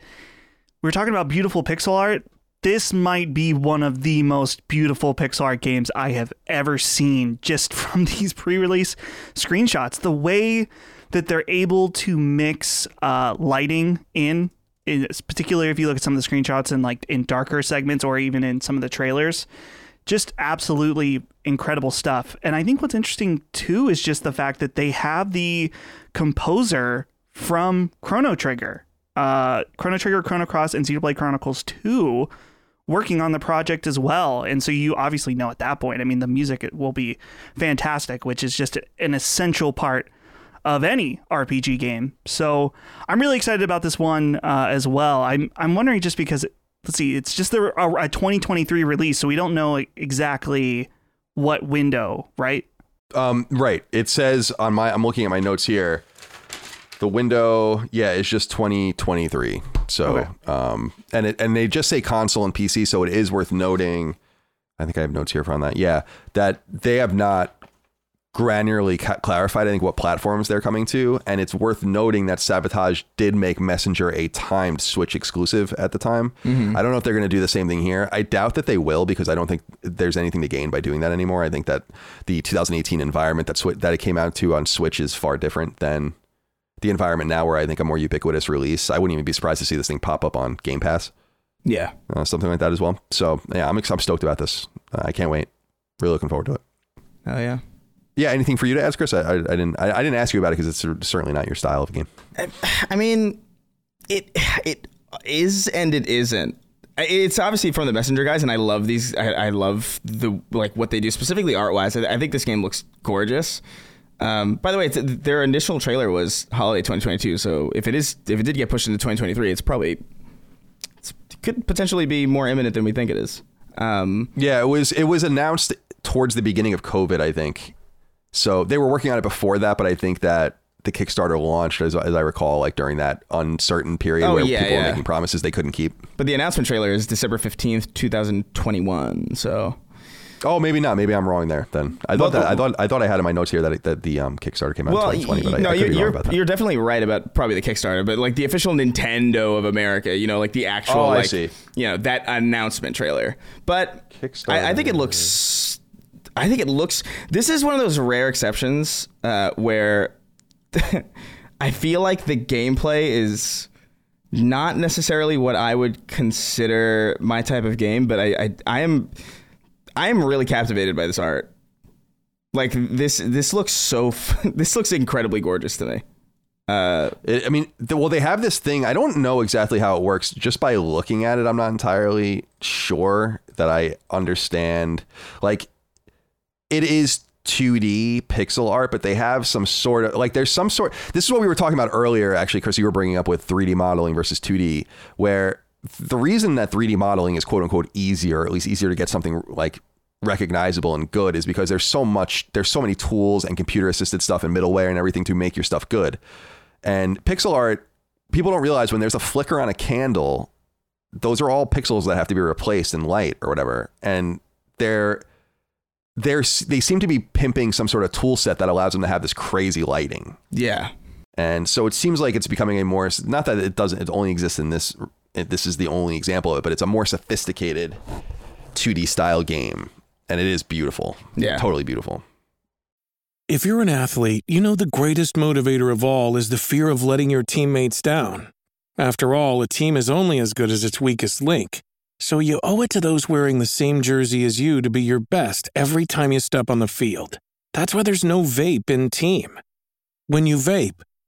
we're talking about beautiful pixel art. This might be one of the most beautiful pixel art games I have ever seen just from these pre release screenshots. The way that they're able to mix uh, lighting in, in, particularly if you look at some of the screenshots in like in darker segments or even in some of the trailers, just absolutely incredible stuff. And I think what's interesting too is just the fact that they have the composer from Chrono Trigger, uh, Chrono Trigger, Chrono Cross, and Xenoblade Chronicles 2 working on the project as well. And so you obviously know at that point, I mean, the music will be fantastic, which is just an essential part of any RPG game. So I'm really excited about this one uh, as well. I'm I'm wondering just because let's see, it's just a, a 2023 release, so we don't know exactly what window, right? Um, right. It says on my, I'm looking at my notes here. The window, yeah, is just 2023. So, Okay. um, and it, and they just say console and PC. So it is worth noting. I think I have notes here from that. Yeah, that they have not granularly ca- clarified. I think what platforms they're coming to, and it's worth noting that Sabotage did make Messenger a timed Switch exclusive at the time. I don't know if they're going to do the same thing here. I doubt that they will because I don't think there's anything to gain by doing that anymore. I think that the 2018 environment that Swi- that it came out to on Switch is far different than the environment now, where I think a more ubiquitous release. I wouldn't even be surprised to see this thing pop up on Game Pass, Yeah. uh, something like that as well. So yeah, I'm I'm stoked about this. Uh, I can't wait. Really looking forward to it. Oh yeah. Yeah, anything for you to ask, Chris? I, I, I didn't. I, I didn't ask you about it because it's certainly not your style of game. I mean, it it is and it isn't. It's obviously from the Messenger guys, and I love these. I, I love the like what they do specifically art wise. I, I think this game looks gorgeous. Um, by the way, their initial trailer was holiday 2022. So if it is, if it did get pushed into 2023, it's probably it's, it could potentially be more imminent than we think it is. Um, Yeah, it was. It was announced towards the beginning of COVID, I think. So they were working on it before that, but I think that the Kickstarter launched, as, as I recall, like during that uncertain period Oh, where yeah, people yeah. were making promises they couldn't keep. but the announcement trailer is December 15th, 2021. So Oh, maybe not. Maybe I'm wrong there. Then I Well, thought that I thought I thought I had in my notes here that it, that the um, Kickstarter came out well, in 2020, but no, I you're you're, you're definitely right about probably the Kickstarter, but like the official Nintendo of America, you know, like the actual, Oh, I like, see. you know, that announcement trailer. But Kickstarter. I, I think it looks, I think it looks. This is one of those rare exceptions uh, where I feel like the gameplay is not necessarily what I would consider my type of game, but I, I, I am, I am really captivated by this art. Like this, this looks so. This looks incredibly gorgeous to me. Uh, It, I mean, the, well, they have this thing. I don't know exactly how it works. Just by looking at it, I'm not entirely sure that I understand. Like, it is 2D pixel art, but they have some sort of like there's some sort. This is what we were talking about earlier, actually, Chris. You were bringing up with 3D modeling versus 2D, where the reason that 3D modeling is quote unquote easier, or at least easier to get something like recognizable and good, is because there's so much, there's so many tools and computer assisted stuff and middleware and everything to make your stuff good. And pixel art, people don't realize when there's a flicker on a candle, those are all pixels that have to be replaced in light or whatever. And they're they're they seem to be pimping some sort of tool set that allows them to have this crazy lighting. yeah, And so it seems like it's becoming a more not that it doesn't it only exists in this this is the only example of it, but it's a more sophisticated 2D style game and it is beautiful. Yeah. Totally beautiful. If you're an athlete, you know the greatest motivator of all is the fear of letting your teammates down. After all, a team is only as good as its weakest link. So you owe it to those wearing the same jersey as you to be your best every time you step on the field. That's why there's no vape in team. When you vape,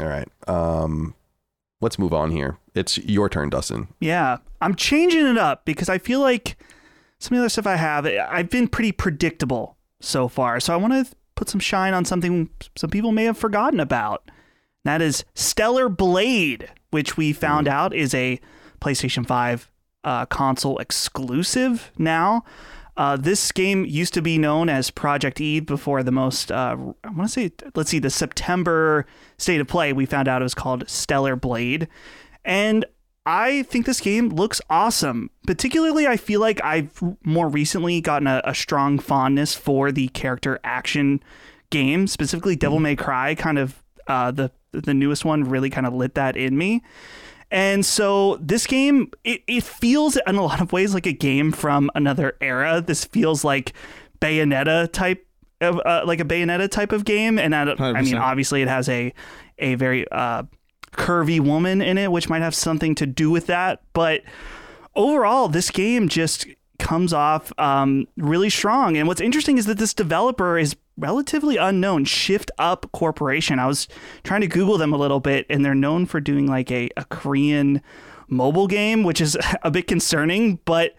All right. Um, let's move on here. It's your turn, Dustin. Yeah, I'm changing it up because I feel like some of the other stuff I have, I've been pretty predictable so far. So I want to put some shine on something some people may have forgotten about. That is Stellar Blade, which we found out is a PlayStation 5 uh, console exclusive now. Uh, this game used to be known as Project Eve before the most, uh, I want to say, let's see, the September state of play. We found out it was called Stellar Blade. And I think this game looks awesome. Particularly, I feel like I've more recently gotten a, a strong fondness for the character action game, specifically Devil May Cry. Kind of uh, the the newest one really kind of lit that in me. And so this game, it, it feels in a lot of ways like a game from another era. This feels like Bayonetta type of uh, like a Bayonetta type of game. And I, I mean, obviously, it has a a very uh, curvy woman in it, which might have something to do with that. But overall, this game just comes off um, really strong. And what's interesting is that this developer is relatively unknown. Shift Up Corporation. I was trying to Google them a little bit, and they're known for doing like a, a Korean mobile game, which is a bit concerning. But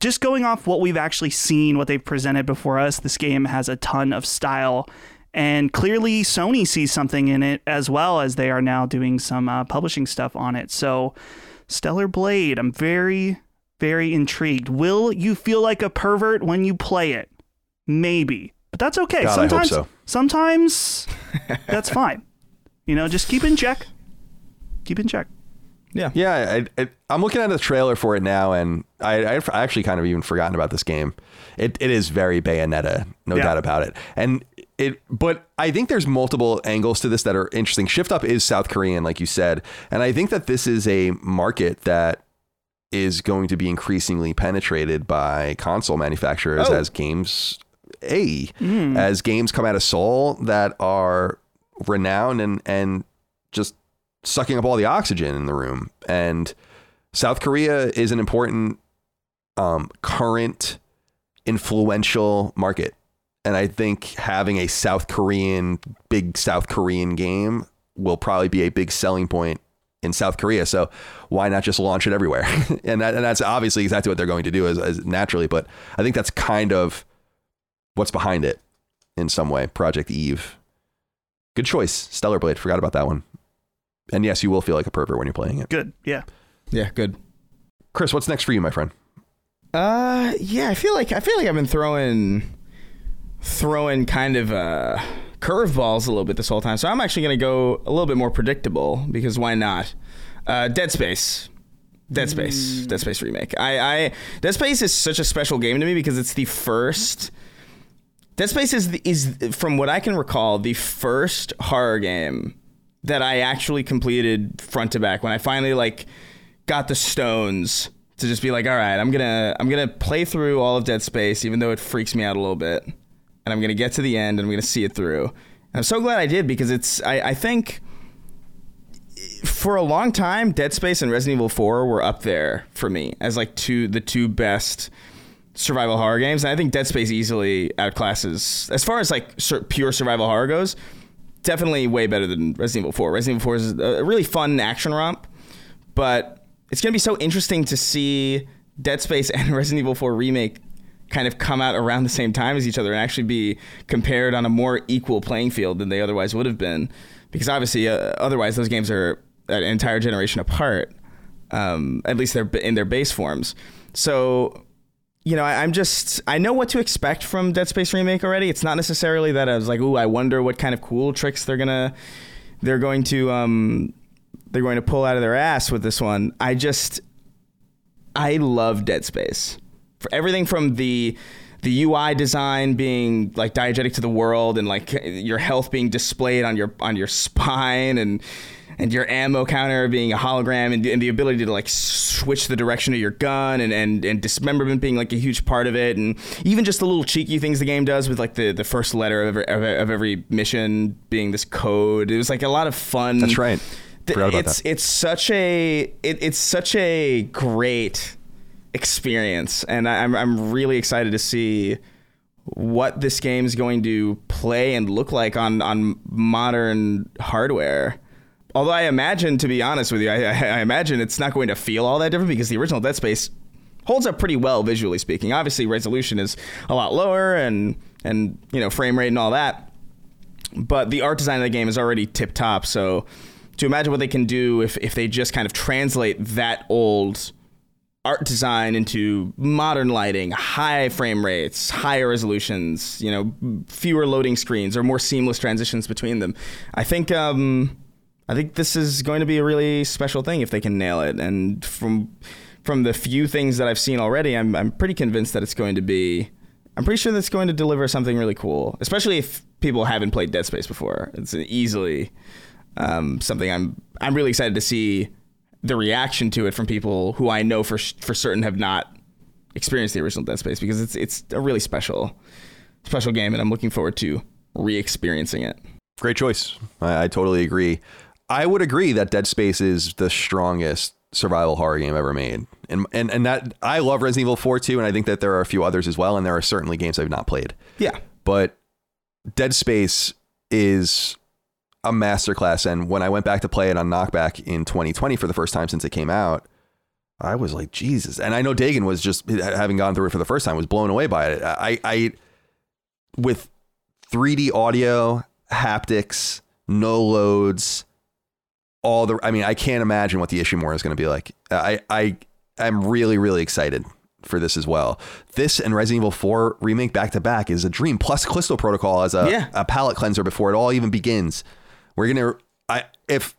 just going off what we've actually seen, what they've presented before us, this game has a ton of style. And clearly, Sony sees something in it as well as they are now doing some uh, publishing stuff on it. So, Stellar Blade, I'm very, very intrigued. Will you feel like a pervert when you play it? Maybe, but that's okay. God, sometimes, so. sometimes that's fine. You know, just keep in check. Keep in check. Yeah. Yeah, I, I, I'm looking at the trailer for it now, and I, I I actually kind of even forgotten about this game. It it is very Bayonetta, no Yeah. doubt about it. And it, but I think there's multiple angles to this that are interesting. Shift Up is South Korean, like you said, and I think that this is a market that is going to be increasingly penetrated by console manufacturers Oh. as games a as games come out of Seoul that are renowned and and just sucking up all the oxygen in the room. And South Korea is an important um, current influential market. And I think having a South Korean, big South Korean game will probably be a big selling point in South Korea. So why not just launch it everywhere? and, that, and that's obviously exactly what they're going to do as, as naturally. But I think that's kind of what's behind it in some way. Project Eve. Good choice. Stellar Blade. Forgot about that one. And yes, you will feel like a pervert when you're playing it. Good. Yeah. Yeah, good. Chris, what's next for you, my friend? Uh, yeah, I feel like I feel like I've been throwing, throwing kind of uh curveballs a little bit this whole time. So I'm actually gonna go a little bit more predictable because why not? Uh, Dead Space. Dead Space, Dead Space remake. I, I Dead Space is such a special game to me because it's the first. Dead Space is is from what I can recall the first horror game that I actually completed front to back when I finally like got the stones to just be like, all right, I'm gonna I'm gonna play through all of Dead Space, even though it freaks me out a little bit, and I'm gonna get to the end and I'm gonna see it through. And I'm so glad I did because it's I, I think for a long time, Dead Space and Resident Evil 4 were up there for me as like two the two best survival horror games. And I think Dead Space easily outclasses as far as like sur- pure survival horror goes. Definitely way better than Resident Evil 4. Resident Evil 4 is a really fun action romp, but it's gonna be so interesting to see Dead Space and Resident Evil 4 remake kind of come out around the same time as each other and actually be compared on a more equal playing field than they otherwise would have been, because obviously uh, otherwise those games are an entire generation apart. Um, at least they're in their base forms. So you know, I, I'm just I know what to expect from Dead Space remake already. It's not necessarily that I was like, ooh, I wonder what kind of cool tricks they're gonna they're going to um they're going to pull out of their ass with this one. I just I love Dead Space for everything from the the UI design being like diegetic to the world and like your health being displayed on your on your spine and and your ammo counter being a hologram and, and the ability to like switch the direction of your gun and, and, and dismemberment being like a huge part of it and even just the little cheeky things the game does with like the, the first letter of every, of every mission being this code it was like a lot of fun That's right. It's that. it's such a it, it's such a great experience and I, I'm I'm really excited to see what this game is going to play and look like on on modern hardware. Although I imagine, to be honest with you, I, I I imagine it's not going to feel all that different because the original Dead Space holds up pretty well visually speaking. Obviously, resolution is a lot lower and and you know frame rate and all that, but the art design of the game is already tip top. So to imagine what they can do if if they just kind of translate that old art design into modern lighting, high frame rates, higher resolutions, you know, fewer loading screens or more seamless transitions between them. I think um I think this is going to be a really special thing if they can nail it. And from from the few things that I've seen already, I'm I'm pretty convinced that it's going to be I'm pretty sure that's going to deliver something really cool, especially if people haven't played Dead Space before. It's easily um, something I'm I'm really excited to see the reaction to it from people who I know for for certain have not experienced the original Dead Space because it's it's a really special special game, and I'm looking forward to re-experiencing it. Great choice. I, I totally agree. I would agree that Dead Space is the strongest survival horror game ever made. And and and that I love Resident Evil 4 too, and I think that there are a few others as well, and there are certainly games I've not played. Yeah. But Dead Space is a masterclass. And when I went back to play it on Knockback in 2020 for the first time since it came out, I was like, Jesus. And I know Dagan was just having gone through it for the first time, was blown away by it. I, I, with 3D audio, haptics, no loads, all the, I mean, I can't imagine what the Ishimura is going to be like. I, I, I'm really, really excited for this as well. This and Resident Evil 4 remake back to back is a dream. Plus, Callisto Protocol as a, Yeah. a palate cleanser before it all even begins. We're gonna, I if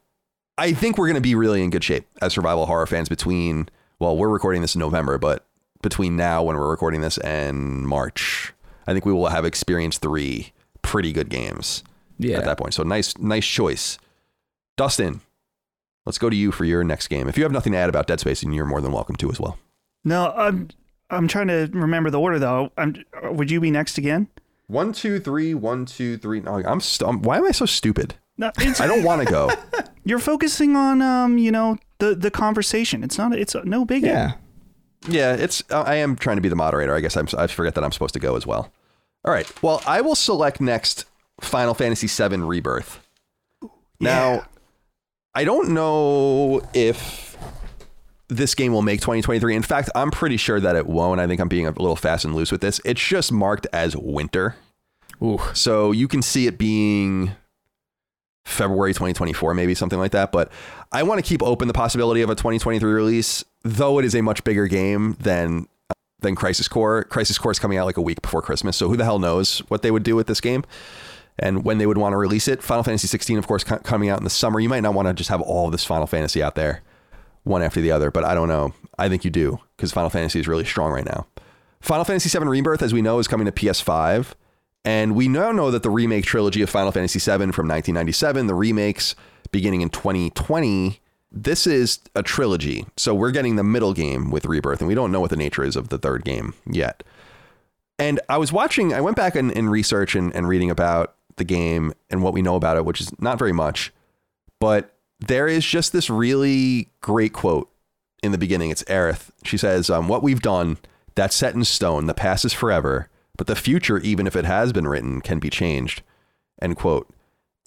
I think we're gonna be really in good shape as survival horror fans between. Well, we're recording this in November, but between now when we're recording this and March, I think we will have experienced three pretty good games Yeah. at that point. So nice, nice choice, Dustin. Let's go to you for your next game. If you have nothing to add about Dead Space, then you're more than welcome to as well. No, I'm I'm trying to remember the order though. I'm would you be next again? One, two, three, one, two, three. No, I'm, st- I'm. Why am I so stupid? No, it's, I don't want to go. you're focusing on um, you know, the the conversation. It's not it's no big. Yeah. Yeah, it's. uh, I am trying to be the moderator. I guess I'm. I forget that I'm supposed to go as well. All right. Well, I will select next Final Fantasy VII Rebirth. Now, I don't know if this game will make 2023. In fact, I'm pretty sure that it won't. I think I'm being a little fast and loose with this. It's just marked as winter. Ooh. So you can see it being February 2024, maybe something like that. But I want to keep open the possibility of a 2023 release, though it is a much bigger game than than Crisis Core. Crisis Core is coming out like a week before Christmas, so who the hell knows what they would do with this game and when they would want to release it. Final Fantasy 16, of course, co- coming out in the summer. You might not want to just have all this Final Fantasy out there, one after the other, but I don't know. I think you do because Final Fantasy is really strong right now. Final Fantasy VII Rebirth, as we know, is coming to PS5. And we now know that the remake trilogy of Final Fantasy VII from 1997, the remakes beginning in 2020, this is a trilogy. So we're getting the middle game with Rebirth, and we don't know what the nature is of the third game yet. And I was watching, I went back in, in research and, and reading about the game and what we know about it, which is not very much. But there is just this really great quote in the beginning. It's Aerith. She says, um, What we've done, that's set in stone. The past is forever, but the future, even if it has been written, can be changed. End quote.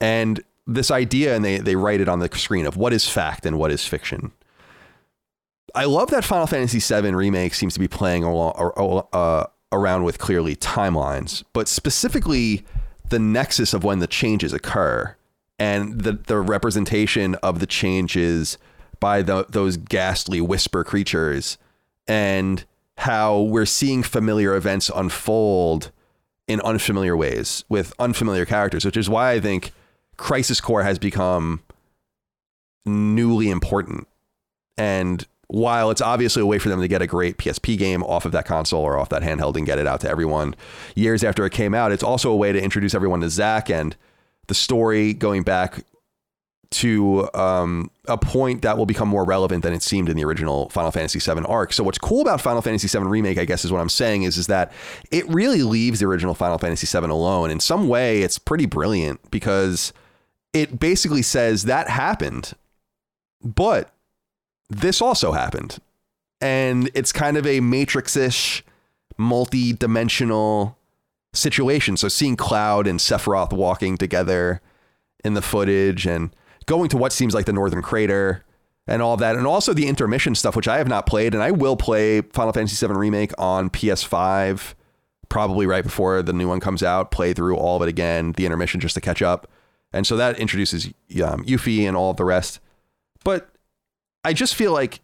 And this idea, and they, they write it on the screen of what is fact and what is fiction. I love that Final Fantasy VII Remake seems to be playing along, uh, around with clearly timelines, but specifically the nexus of when the changes occur and the, the representation of the changes by the, those ghastly whisper creatures and how we're seeing familiar events unfold in unfamiliar ways with unfamiliar characters, which is why I think Crisis Core has become newly important and while it's obviously a way for them to get a great PSP game off of that console or off that handheld and get it out to everyone years after it came out, it's also a way to introduce everyone to Zack and the story going back to um, a point that will become more relevant than it seemed in the original Final Fantasy VII arc. So what's cool about Final Fantasy VII Remake, I guess, is what I'm saying is is that it really leaves the original Final Fantasy VII alone. In some way, it's pretty brilliant because it basically says that happened, but this also happened, and it's kind of a Matrix-ish, multi-dimensional situation. So seeing Cloud and Sephiroth walking together in the footage and going to what seems like the Northern Crater and all that, and also the intermission stuff, which I have not played, and I will play Final Fantasy VII Remake on PS5 probably right before the new one comes out. Play through all of it again, the intermission just to catch up, and so that introduces um, Yuffie and all of the rest. But I just feel like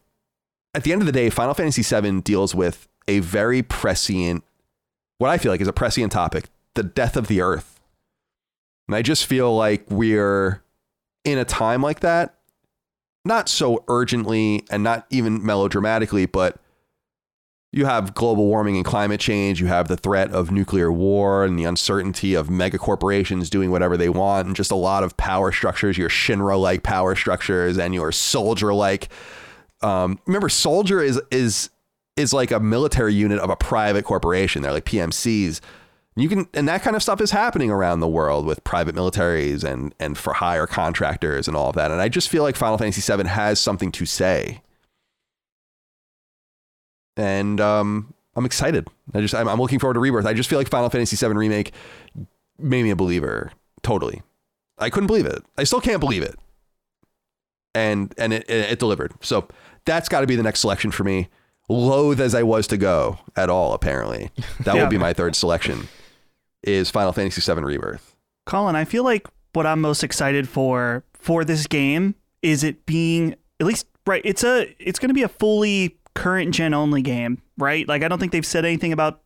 at the end of the day, Final Fantasy VII deals with a very prescient, what I feel like is a prescient topic, the death of the Earth, and I just feel like we're in a time like that, not so urgently and not even melodramatically, but you have global warming and climate change. You have the threat of nuclear war and the uncertainty of mega corporations doing whatever they want, and just a lot of power structures, your Shinra like power structures and your soldier like. Um, remember, soldier is is is like a military unit of a private corporation. They're like PMCs you can and that kind of stuff is happening around the world with private militaries and and for hire contractors and all of that and i just feel like final fantasy VII has something to say and um i'm excited. I just I'm, I'm looking forward to rebirth. I just feel like final fantasy VII remake made me a believer totally. I couldn't believe it. I still can't believe it. And and it, it, it delivered. So that's got to be the next selection for me. Loath as i was to go at all apparently. That Yeah. will be my third selection is Final Fantasy VII Rebirth. Colin, I feel like what I'm most excited for for this game is it being at least right. It's a it's going to be a fully current gen only game, right? Like I don't think they've said anything about.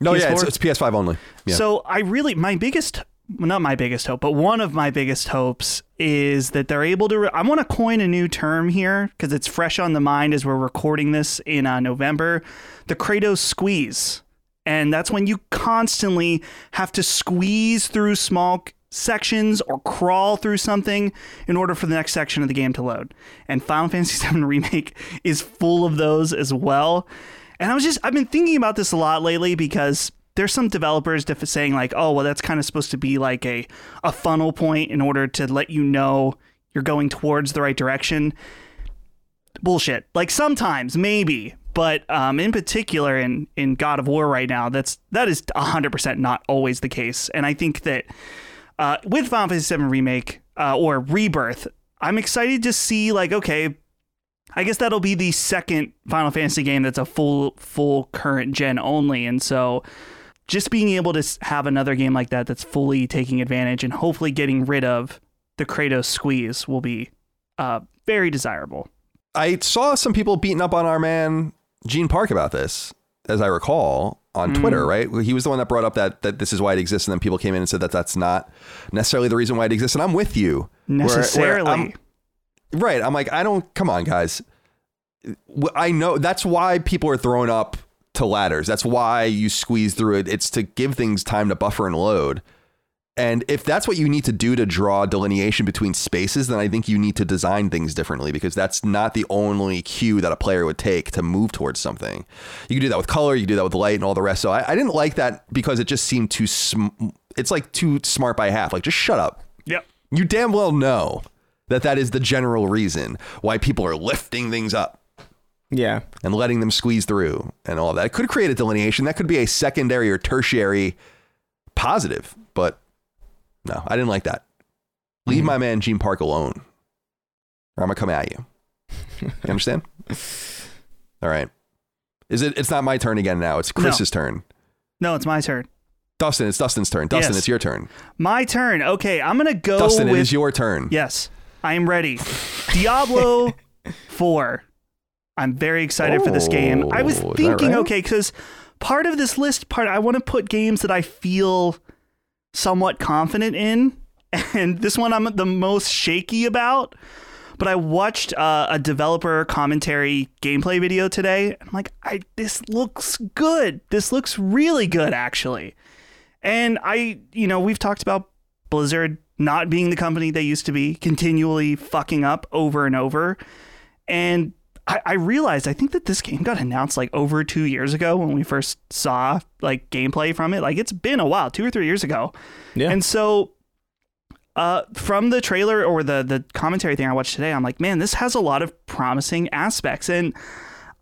No, yeah, it's, PS4? it's PS5 only. Yeah. So I really my biggest well, not my biggest hope, but one of my biggest hopes is that they're able to. Re- I want to coin a new term here because it's fresh on the mind as we're recording this in uh, November. The Kratos squeeze, and that's when you constantly have to squeeze through small sections or crawl through something in order for the next section of the game to load. And Final Fantasy VII Remake is full of those as well. And I was just I've been thinking about this a lot lately because there's some developers def- saying like, oh, well, that's kind of supposed to be like a a funnel point in order to let you know you're going towards the right direction. Bullshit. Like sometimes maybe, but um, in particular in in God of War right now, that's that is 100% not always the case. And I think that uh, with Final Fantasy VII Remake uh, or Rebirth, I'm excited to see like, okay, I guess that'll be the second Final Fantasy game that's a full full current gen only, and so just being able to have another game like that that's fully taking advantage and hopefully getting rid of the Kratos squeeze will be uh, very desirable. I saw some people beating up on our man Gene Park about this, as I recall, on Mm. Twitter, right? He was the one that brought up that that this is why it exists, and then people came in and said that that's not necessarily the reason why it exists. And I'm with you. Where- where Necessarily. I'm- right. I'm like, I don't. Come on, guys. I know that's why people are throwing up to ladders. That's why you squeeze through it. It's to give things time to buffer and load. And if that's what you need to do to draw delineation between spaces, then I think you need to design things differently because that's not the only cue that a player would take to move towards something. You can do that with color, you can do that with light and all the rest. So I, I didn't like that because it just seemed too, sm- it's like too smart by half. Like, just shut up. Yep. You damn well know that that is the general reason why people are lifting things up Yeah. and letting them squeeze through and all that. It could create a delineation. That could be a secondary or tertiary positive, but no, I didn't like that. Leave mm-hmm. my man Gene Park alone, or I'm gonna come at you. You understand? all right. Is it? It's not my turn again now. It's Chris's turn. No, it's my turn. Dustin, it's Dustin's turn. Dustin, Yes. it's your turn. My turn. Okay, I'm gonna go Dustin, with it is your turn. Yes, I am ready. Diablo 4. I'm very excited for this game. I was Oh, thinking, right? okay, because part of this list, part I want to put games that I feel somewhat confident in, and this one I'm the most shaky about. but I watched uh, a developer commentary gameplay video today. I'm like, I this looks good. This looks really good, actually. And I, you know, we've talked about Blizzard not being the company they used to be, continually fucking up over and over. And I, I realized I think that this game got announced like over two years ago when we first saw like gameplay from it. Like it's been a while, two or three years ago. Yeah. And so uh, from the trailer or the the commentary thing I watched today, I'm like, man, this has a lot of promising aspects, and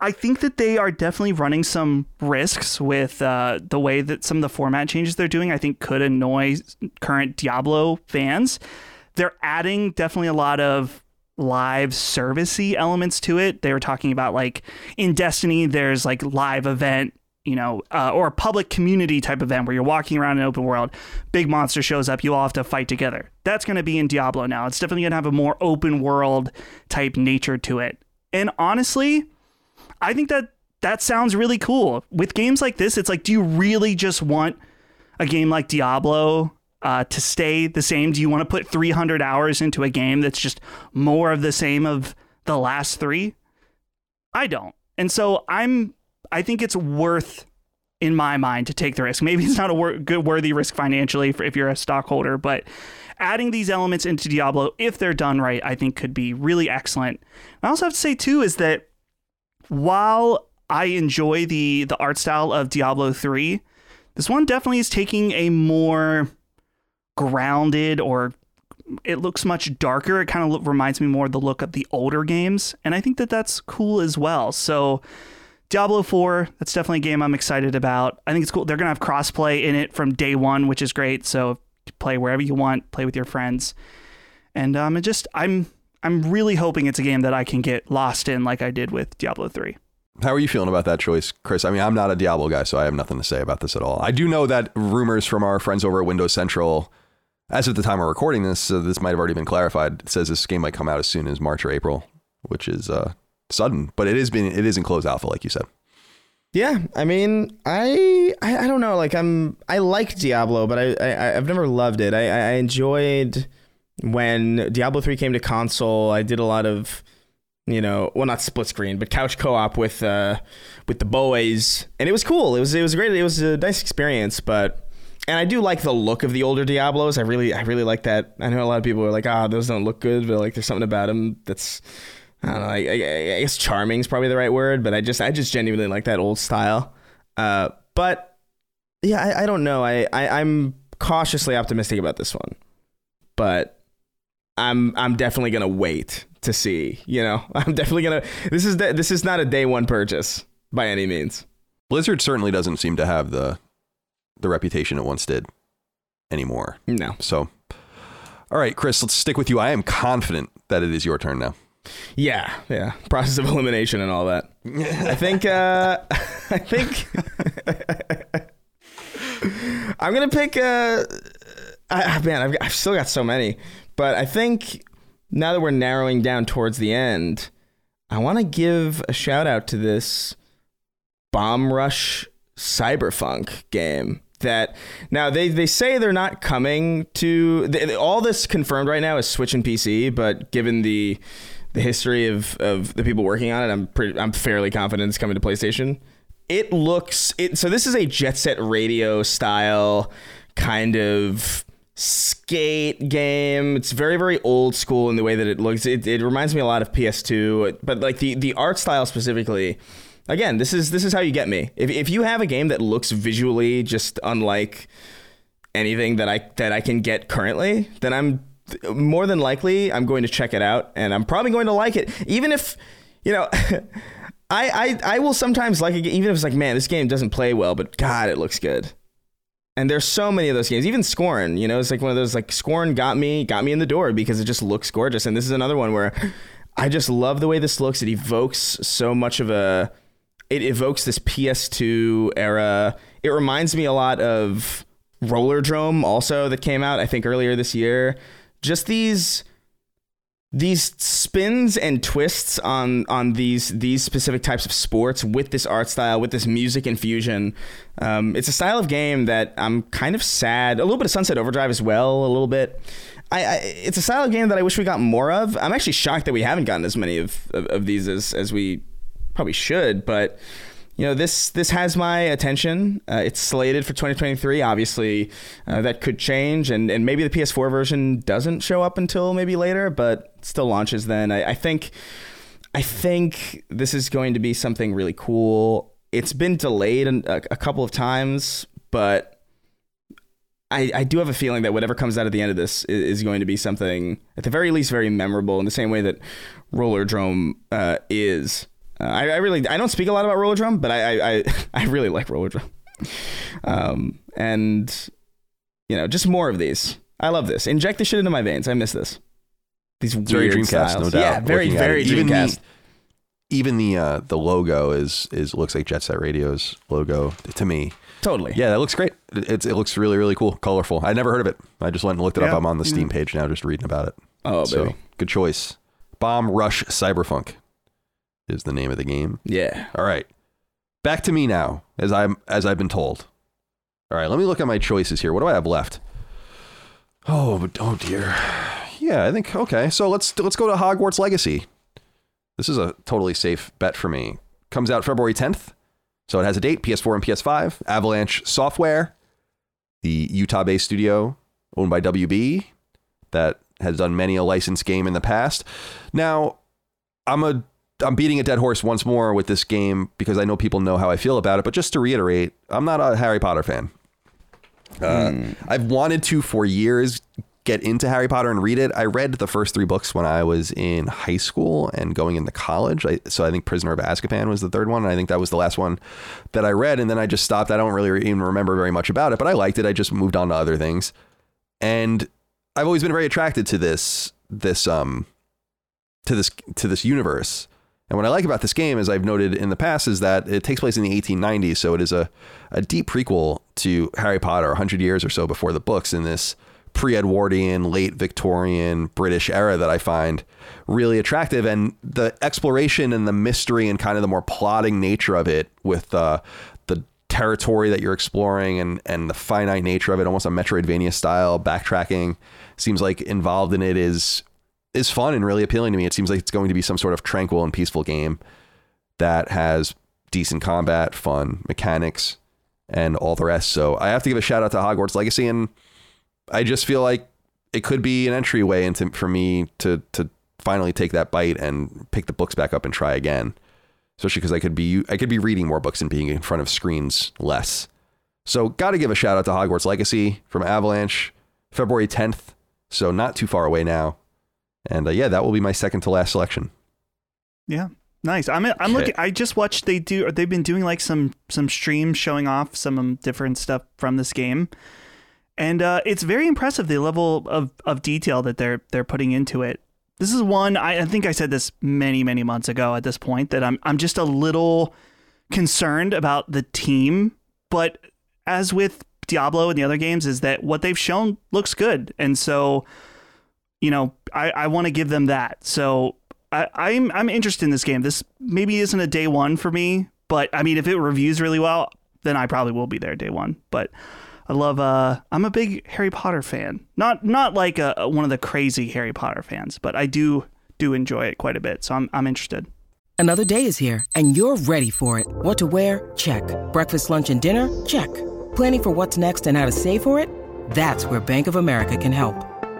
I think that they are definitely running some risks with uh, the way that some of the format changes they're doing. I think could annoy current Diablo fans. They're adding definitely a lot of live servicey elements to it. They were talking about like in Destiny, there's like live event you know, uh, or a public community type event where you're walking around an open world, big monster shows up, you all have to fight together. That's going to be in Diablo now. It's definitely going to have a more open world type nature to it. And honestly, I think that that sounds really cool. With games like this, it's like, do you really just want a game like Diablo uh, to stay the same? Do you want to put 300 hours into a game that's just more of the same of the last three? I don't. And so I'm I think it's worth in my mind to take the risk. Maybe it's not a wor- good worthy risk financially for if you're a stockholder, but adding these elements into Diablo, if they're done right, I think could be really excellent. I also have to say too is that while I enjoy the the art style of Diablo 3, this one definitely is taking a more grounded or it looks much darker. It kind of reminds me more of the look of the older games, and I think that that's cool as well. So Diablo 4, that's definitely a game I'm excited about. I think it's cool. They're going to have crossplay in it from day one, which is great. So play wherever you want, play with your friends. And um, it just, I'm, I'm really hoping it's a game that I can get lost in like I did with Diablo 3. How are you feeling about that choice, Chris? I mean, I'm not a Diablo guy, so I have nothing to say about this at all. I do know that rumors from our friends over at Windows Central, as of the time we're recording this, so this might have already been clarified. It says this game might come out as soon as March or April, which is uh, sudden, but it is being it is in closed alpha, like you said. Yeah, I mean, I, I I don't know. Like I'm I like Diablo, but I, I I've never loved it. I I enjoyed when Diablo three came to console. I did a lot of you know, well not split screen, but couch co-op with uh with the boys, and it was cool. It was it was great. It was a nice experience, but and I do like the look of the older Diablos. I really I really like that. I know a lot of people are like, ah, oh, those don't look good, but like there's something about them that's I don't know. I, I, I guess charming is probably the right word, but I just I just genuinely like that old style. Uh, but yeah, I, I don't know. I, I I'm cautiously optimistic about this one, but I'm I'm definitely gonna wait to see. You know, I'm definitely gonna. This is this is not a day one purchase by any means. Blizzard certainly doesn't seem to have the the reputation it once did anymore. No. So, all right, Chris, let's stick with you. I am confident that it is your turn now. Yeah, yeah. Process of elimination and all that. I think. Uh, I think. I'm gonna pick. Uh, I, man, I've, I've still got so many, but I think now that we're narrowing down towards the end, I want to give a shout out to this Bomb Rush Cyberpunk game that now they, they say they're not coming to they, all this confirmed right now is Switch and PC, but given the the history of, of the people working on it, I'm pretty I'm fairly confident it's coming to PlayStation. It looks it so this is a Jet Set Radio style kind of skate game. It's very very old school in the way that it looks. It, it reminds me a lot of PS2, but like the the art style specifically. Again, this is this is how you get me. If if you have a game that looks visually just unlike anything that I that I can get currently, then I'm more than likely I'm going to check it out and I'm probably going to like it. Even if, you know, I, I I will sometimes like it even if it's like, man, this game doesn't play well, but God, it looks good. And there's so many of those games. Even Scorn, you know, it's like one of those like Scorn got me got me in the door because it just looks gorgeous. And this is another one where I just love the way this looks. It evokes so much of a it evokes this PS2 era. It reminds me a lot of Rollerdrome also that came out I think earlier this year. Just these these spins and twists on on these these specific types of sports with this art style with this music infusion. Um, it's a style of game that i'm kind of sad a little bit of sunset overdrive as well a little bit. I, I it's a style of game that i wish we got more of. I'm actually shocked that we haven't gotten as many of, of, of these as, as we probably should but you know this this has my attention. Uh, it's slated for 2023. Obviously, uh, that could change, and and maybe the PS4 version doesn't show up until maybe later, but still launches then. I, I think I think this is going to be something really cool. It's been delayed a, a couple of times, but I, I do have a feeling that whatever comes out at the end of this is, is going to be something, at the very least, very memorable in the same way that Rollerdrome uh, is. Uh, I, I, really I don't speak a lot about Rollerdrome, but I I, I really like Rollerdrome. Um, and you know, just more of these. I love this. Inject the shit into my veins. I miss this. These it's weird very Dreamcast, styles. no doubt. Yeah, very very even Dreamcast. The, even the uh, the logo is is looks like Jet Set Radio's logo to me. Totally. Yeah, that looks great. It, it's it looks really really cool, colorful. I never heard of it. I just went and looked it up. I'm on the Steam page now, just reading about it. Oh, so baby. good choice. Bomb Rush Cyberpunk is the name of the game. Yeah. All right. Back to me now, as I'm as I've been told. All right, let me look at my choices here. What do I have left? Oh, but- oh dear. Yeah, I think okay. So let's let's go to Hogwarts Legacy. This is a totally safe bet for me. Comes out February 10th. So it has a date, PS4 and PS5. Avalanche Software, the Utah-based studio owned by WB that has done many a licensed game in the past. Now, I'm a I'm beating a dead horse once more with this game because I know people know how I feel about it. But just to reiterate, I'm not a Harry Potter fan. Uh, I've wanted to for years get into Harry Potter and read it. I read the first three books when I was in high school and going into college. I, so I think Prisoner of Azkaban was the third one. And I think that was the last one that I read. And then I just stopped. I don't really even remember very much about it, but I liked it. I just moved on to other things. And I've always been very attracted to this, this, um, to this, to this universe. And what I like about this game, as I've noted in the past, is that it takes place in the 1890s. So it is a, a deep prequel to Harry Potter, 100 years or so before the books in this pre Edwardian, late Victorian British era that I find really attractive. And the exploration and the mystery and kind of the more plotting nature of it with uh, the territory that you're exploring and, and the finite nature of it, almost a Metroidvania style backtracking, seems like involved in it is is fun and really appealing to me. It seems like it's going to be some sort of tranquil and peaceful game that has decent combat, fun mechanics, and all the rest. So I have to give a shout out to Hogwarts Legacy, and I just feel like it could be an entryway into for me to to finally take that bite and pick the books back up and try again. Especially because I could be I could be reading more books and being in front of screens less. So got to give a shout out to Hogwarts Legacy from Avalanche, February 10th. So not too far away now. And uh, yeah, that will be my second to last selection. Yeah. Nice. I'm I'm looking. I just watched. They do. They've been doing like some some streams showing off some um, different stuff from this game, and uh, it's very impressive the level of, of detail that they're they're putting into it. This is one. I, I think I said this many many months ago. At this point, that I'm I'm just a little concerned about the team, but as with Diablo and the other games, is that what they've shown looks good, and so you know, I, I want to give them that. So I, I'm I'm interested in this game. This maybe isn't a day one for me, but I mean, if it reviews really well, then I probably will be there day one. But I love. Uh, I'm a big Harry Potter fan. Not not like a, a- one of the crazy Harry Potter fans, but I do do enjoy it quite a bit. So I'm I'm interested. Another day is here, and you're ready for it. What to wear? Check. Breakfast, lunch, and dinner? Check. Planning for what's next and how to save for it? That's where Bank of America can help.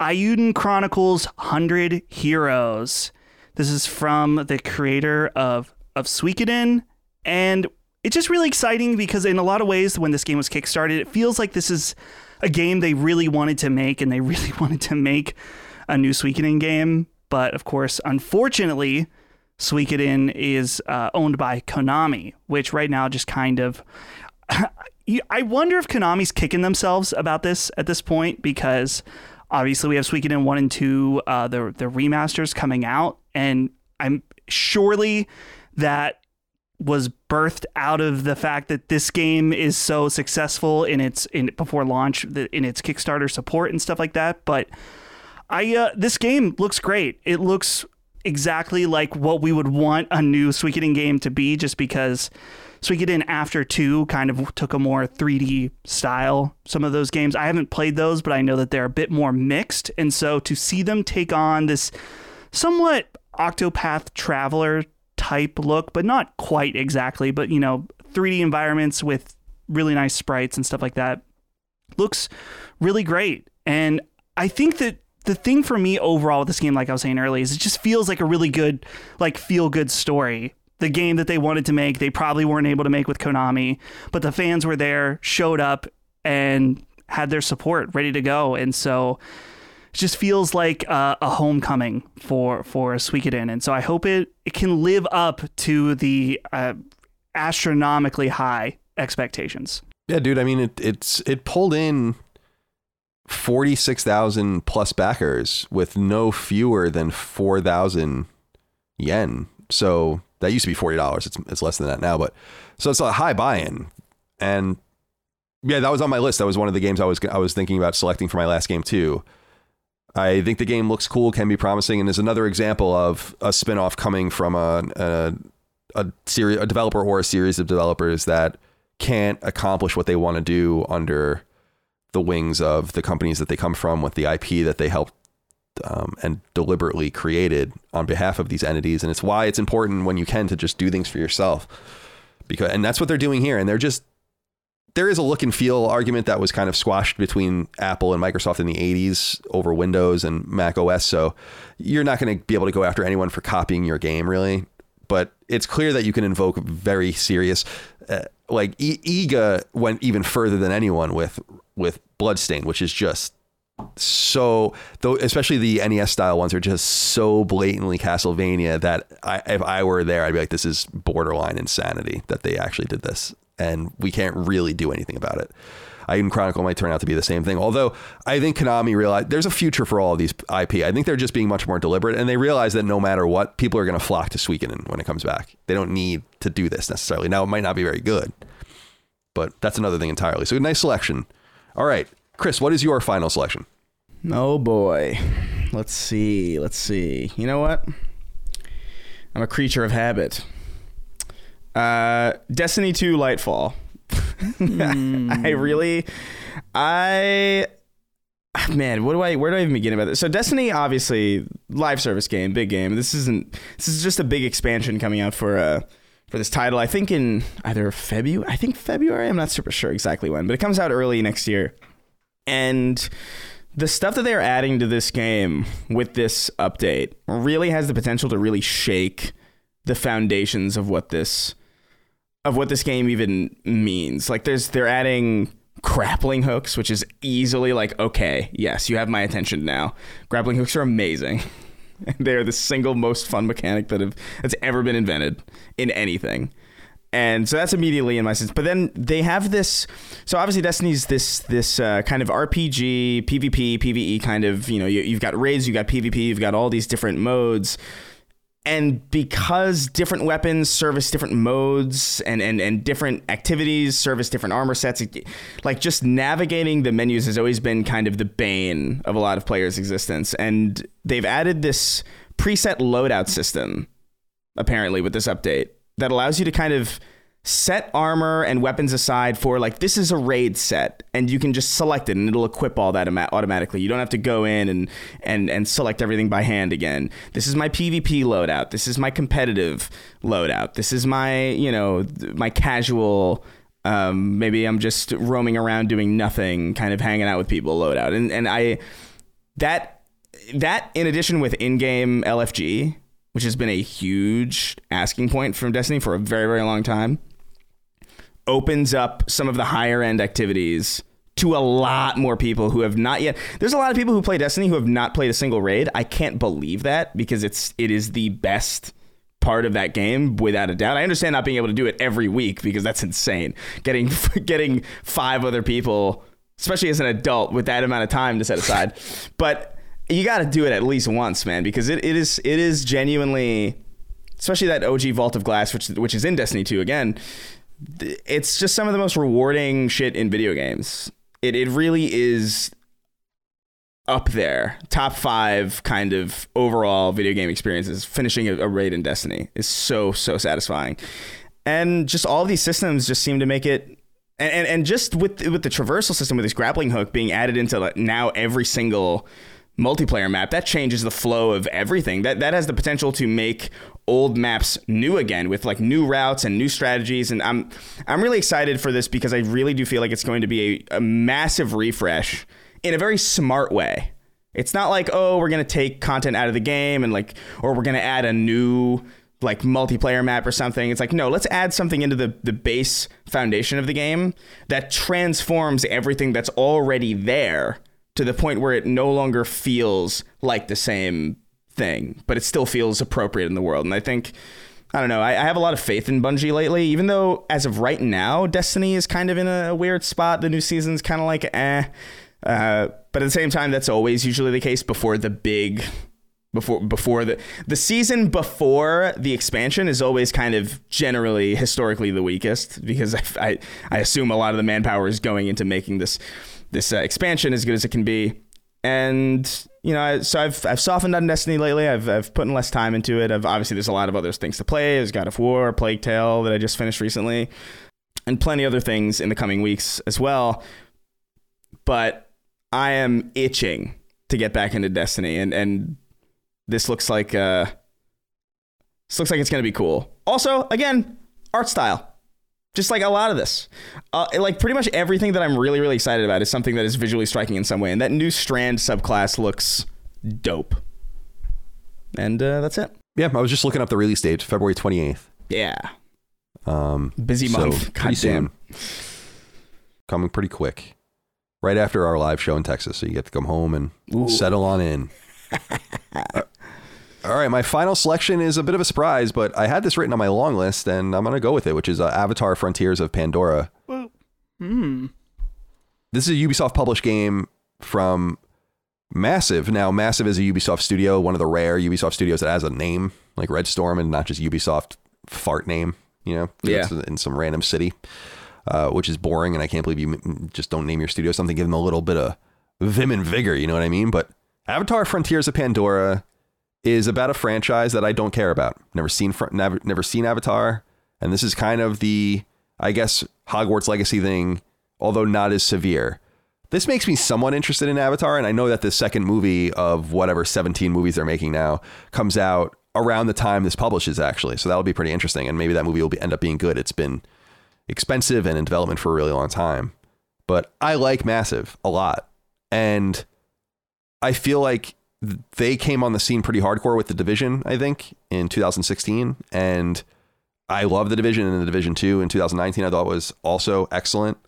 Eiyuden Chronicles 100 Heroes. This is from the creator of of Suikoden and it's just really exciting because in a lot of ways when this game was kickstarted it feels like this is a game they really wanted to make and they really wanted to make a new Suikoden game, but of course unfortunately Suikoden is uh, owned by Konami, which right now just kind of. I wonder if Konami's kicking themselves about this at this point because obviously we have Suikoden 1 and 2, uh, the, the remasters coming out, and I'm surely that was birthed out of the fact that this game is so successful in its in before launch in its Kickstarter support and stuff like that. But I uh, this game looks great. It looks exactly like what we would want a new Suikoden game to be, just because Suikoden in After Two kind of took a more 3D style. Some of those games I haven't played those, but I know that they're a bit more mixed, and so to see them take on this somewhat Octopath Traveler type look, but not quite exactly, but you know, 3D environments with really nice sprites and stuff like that. Looks really great. And I think that the thing for me overall with this game, like I was saying earlier, is it just feels like a really good, like feel good story. The game that they wanted to make, they probably weren't able to make with Konami, but the fans were there, showed up, and had their support ready to go. And so it just feels like a, a homecoming for for Suikoden, and so I hope it it can live up to the uh, astronomically high expectations. Yeah, dude. I mean, it it's it pulled in forty six thousand plus backers with no fewer than four thousand yen. So that used to be forty dollars. It's it's less than that now, but so it's a high buy-in, and yeah, that was on my list. That was one of the games I was I was thinking about selecting for my last game too. I think the game looks cool, can be promising, and is another example of a spinoff coming from a, a a series, a developer or a series of developers that can't accomplish what they want to do under the wings of the companies that they come from with the IP that they helped um, and deliberately created on behalf of these entities. And it's why it's important when you can to just do things for yourself. Because and that's what they're doing here. And they're just there is a look and feel argument that was kind of squashed between Apple and Microsoft in the 80s over Windows and Mac OS. So you're not going to be able to go after anyone for copying your game, really. But it's clear that you can invoke very serious, uh, like e- Iga went even further than anyone with with Bloodstain, which is just so though especially the NES style ones are just so blatantly Castlevania that I, if I were there I'd be like this is borderline insanity that they actually did this and we can't really do anything about it. Eiyuden Chronicle might turn out to be the same thing. Although I think Konami realized there's a future for all of these IP. I think they're just being much more deliberate, and they realize that no matter what, people are going to flock to Suikoden when it comes back. They don't need to do this necessarily. Now it might not be very good, but that's another thing entirely. So nice selection. All right, Chris, what is your final selection? Oh boy, let's see. Let's see. You know what? I'm a creature of habit. Uh, Destiny 2 Lightfall. mm. I really, I, man, what do I, where do I even begin about this? So Destiny, obviously, live service game, big game. This isn't, this is just a big expansion coming out for, uh, for this title. I think in either February, I think February, I'm not super sure exactly when, but it comes out early next year. And the stuff that they're adding to this game with this update really has the potential to really shake the foundations of what this of what this game even means. Like there's they're adding grappling hooks, which is easily like, okay, yes, you have my attention now. Grappling hooks are amazing. they are the single most fun mechanic that have that's ever been invented in anything. And so that's immediately in my sense. But then they have this. So obviously, Destiny's this this uh, kind of RPG, PvP, PVE kind of. You know, you, you've got raids, you've got PvP, you've got all these different modes and because different weapons service different modes and, and, and different activities service different armor sets like just navigating the menus has always been kind of the bane of a lot of players existence and they've added this preset loadout system apparently with this update that allows you to kind of set armor and weapons aside for like this is a raid set and you can just select it and it'll equip all that automatically. You don't have to go in and and and select everything by hand again. This is my pvp loadout. This is my competitive loadout. This is my you know my casual um, maybe i'm just roaming around doing nothing kind of hanging out with people loadout. And and i that that in addition with in-game lfg which has been a huge asking point from Destiny for a very, very long time opens up some of the higher end activities to a lot more people who have not yet there's a lot of people who play destiny who have not played a single raid i can't believe that because it's it is the best part of that game without a doubt. I understand not being able to do it every week because that's insane. Getting getting five other people, especially as an adult with that amount of time to set aside. but you got to do it at least once, man, because it, it is it is genuinely especially that OG Vault of Glass which which is in Destiny 2 again. It's just some of the most rewarding shit in video games. It it really is up there, top five kind of overall video game experiences. Finishing a, a raid in Destiny is so so satisfying, and just all these systems just seem to make it. And, and, and just with with the traversal system with this grappling hook being added into now every single multiplayer map that changes the flow of everything that that has the potential to make old maps new again with like new routes and new strategies and I'm I'm really excited for this because I really do feel like it's going to be a, a massive refresh in a very smart way. It's not like, oh, we're to take content out of the game and like, or we're to add a new like multiplayer map or something. It's like, no, let's add something into the, the base foundation of the game that transforms everything that's already there to the point where it no longer feels like the same thing, but it still feels appropriate in the world. And I think, I don't know, I, I have a lot of faith in Bungie lately, even though as of right now, Destiny is kind of in a weird spot. The new season's kind of like, eh uh, but at the same time, that's always usually the case before the big before before the the season before the expansion is always kind of generally historically the weakest because I, I, I assume a lot of the manpower is going into making this this uh, expansion as good as it can be. And you know so I've I've softened on Destiny lately. I've I've put in less time into it. I've obviously there's a lot of other things to play. There's God of War Plague Tale that I just finished recently and plenty other things in the coming weeks as well. But I am itching to get back into Destiny, and and this looks like uh, this looks like it's gonna be cool. Also, again, art style, just like a lot of this, uh, like pretty much everything that I'm really really excited about is something that is visually striking in some way, and that new Strand subclass looks dope. And uh, that's it. Yeah, I was just looking up the release date, February 28th. Yeah. Um, Busy so month. pretty soon. Coming pretty quick. Right after our live show in Texas, so you get to come home and Ooh. settle on in. All right, my final selection is a bit of a surprise, but I had this written on my long list, and I'm going to go with it, which is uh, Avatar: Frontiers of Pandora. Hmm. This is a Ubisoft published game from Massive. Now, Massive is a Ubisoft studio, one of the rare Ubisoft studios that has a name like Red Storm and not just Ubisoft fart name, you know, Yeah. It's in some random city, uh, which is boring. And I can't believe you just don't name your studio something, give them a little bit of vim and vigor, you know what I mean? But Avatar Frontiers of Pandora is about a franchise that I don't care about. Never seen, never, never seen Avatar. And this is kind of the, I guess, Hogwarts Legacy thing, although not as severe. This makes me somewhat interested in Avatar, and I know that the second movie of whatever 17 movies they're making now comes out around the time this publishes, actually. So that'll be pretty interesting, and maybe that movie will be, end up being good. It's been expensive and in development for a really long time, but I like Massive a lot, and I feel like they came on the scene pretty hardcore with the Division. I think in 2016, and I love the Division and the Division Two in 2019. I thought was also excellent.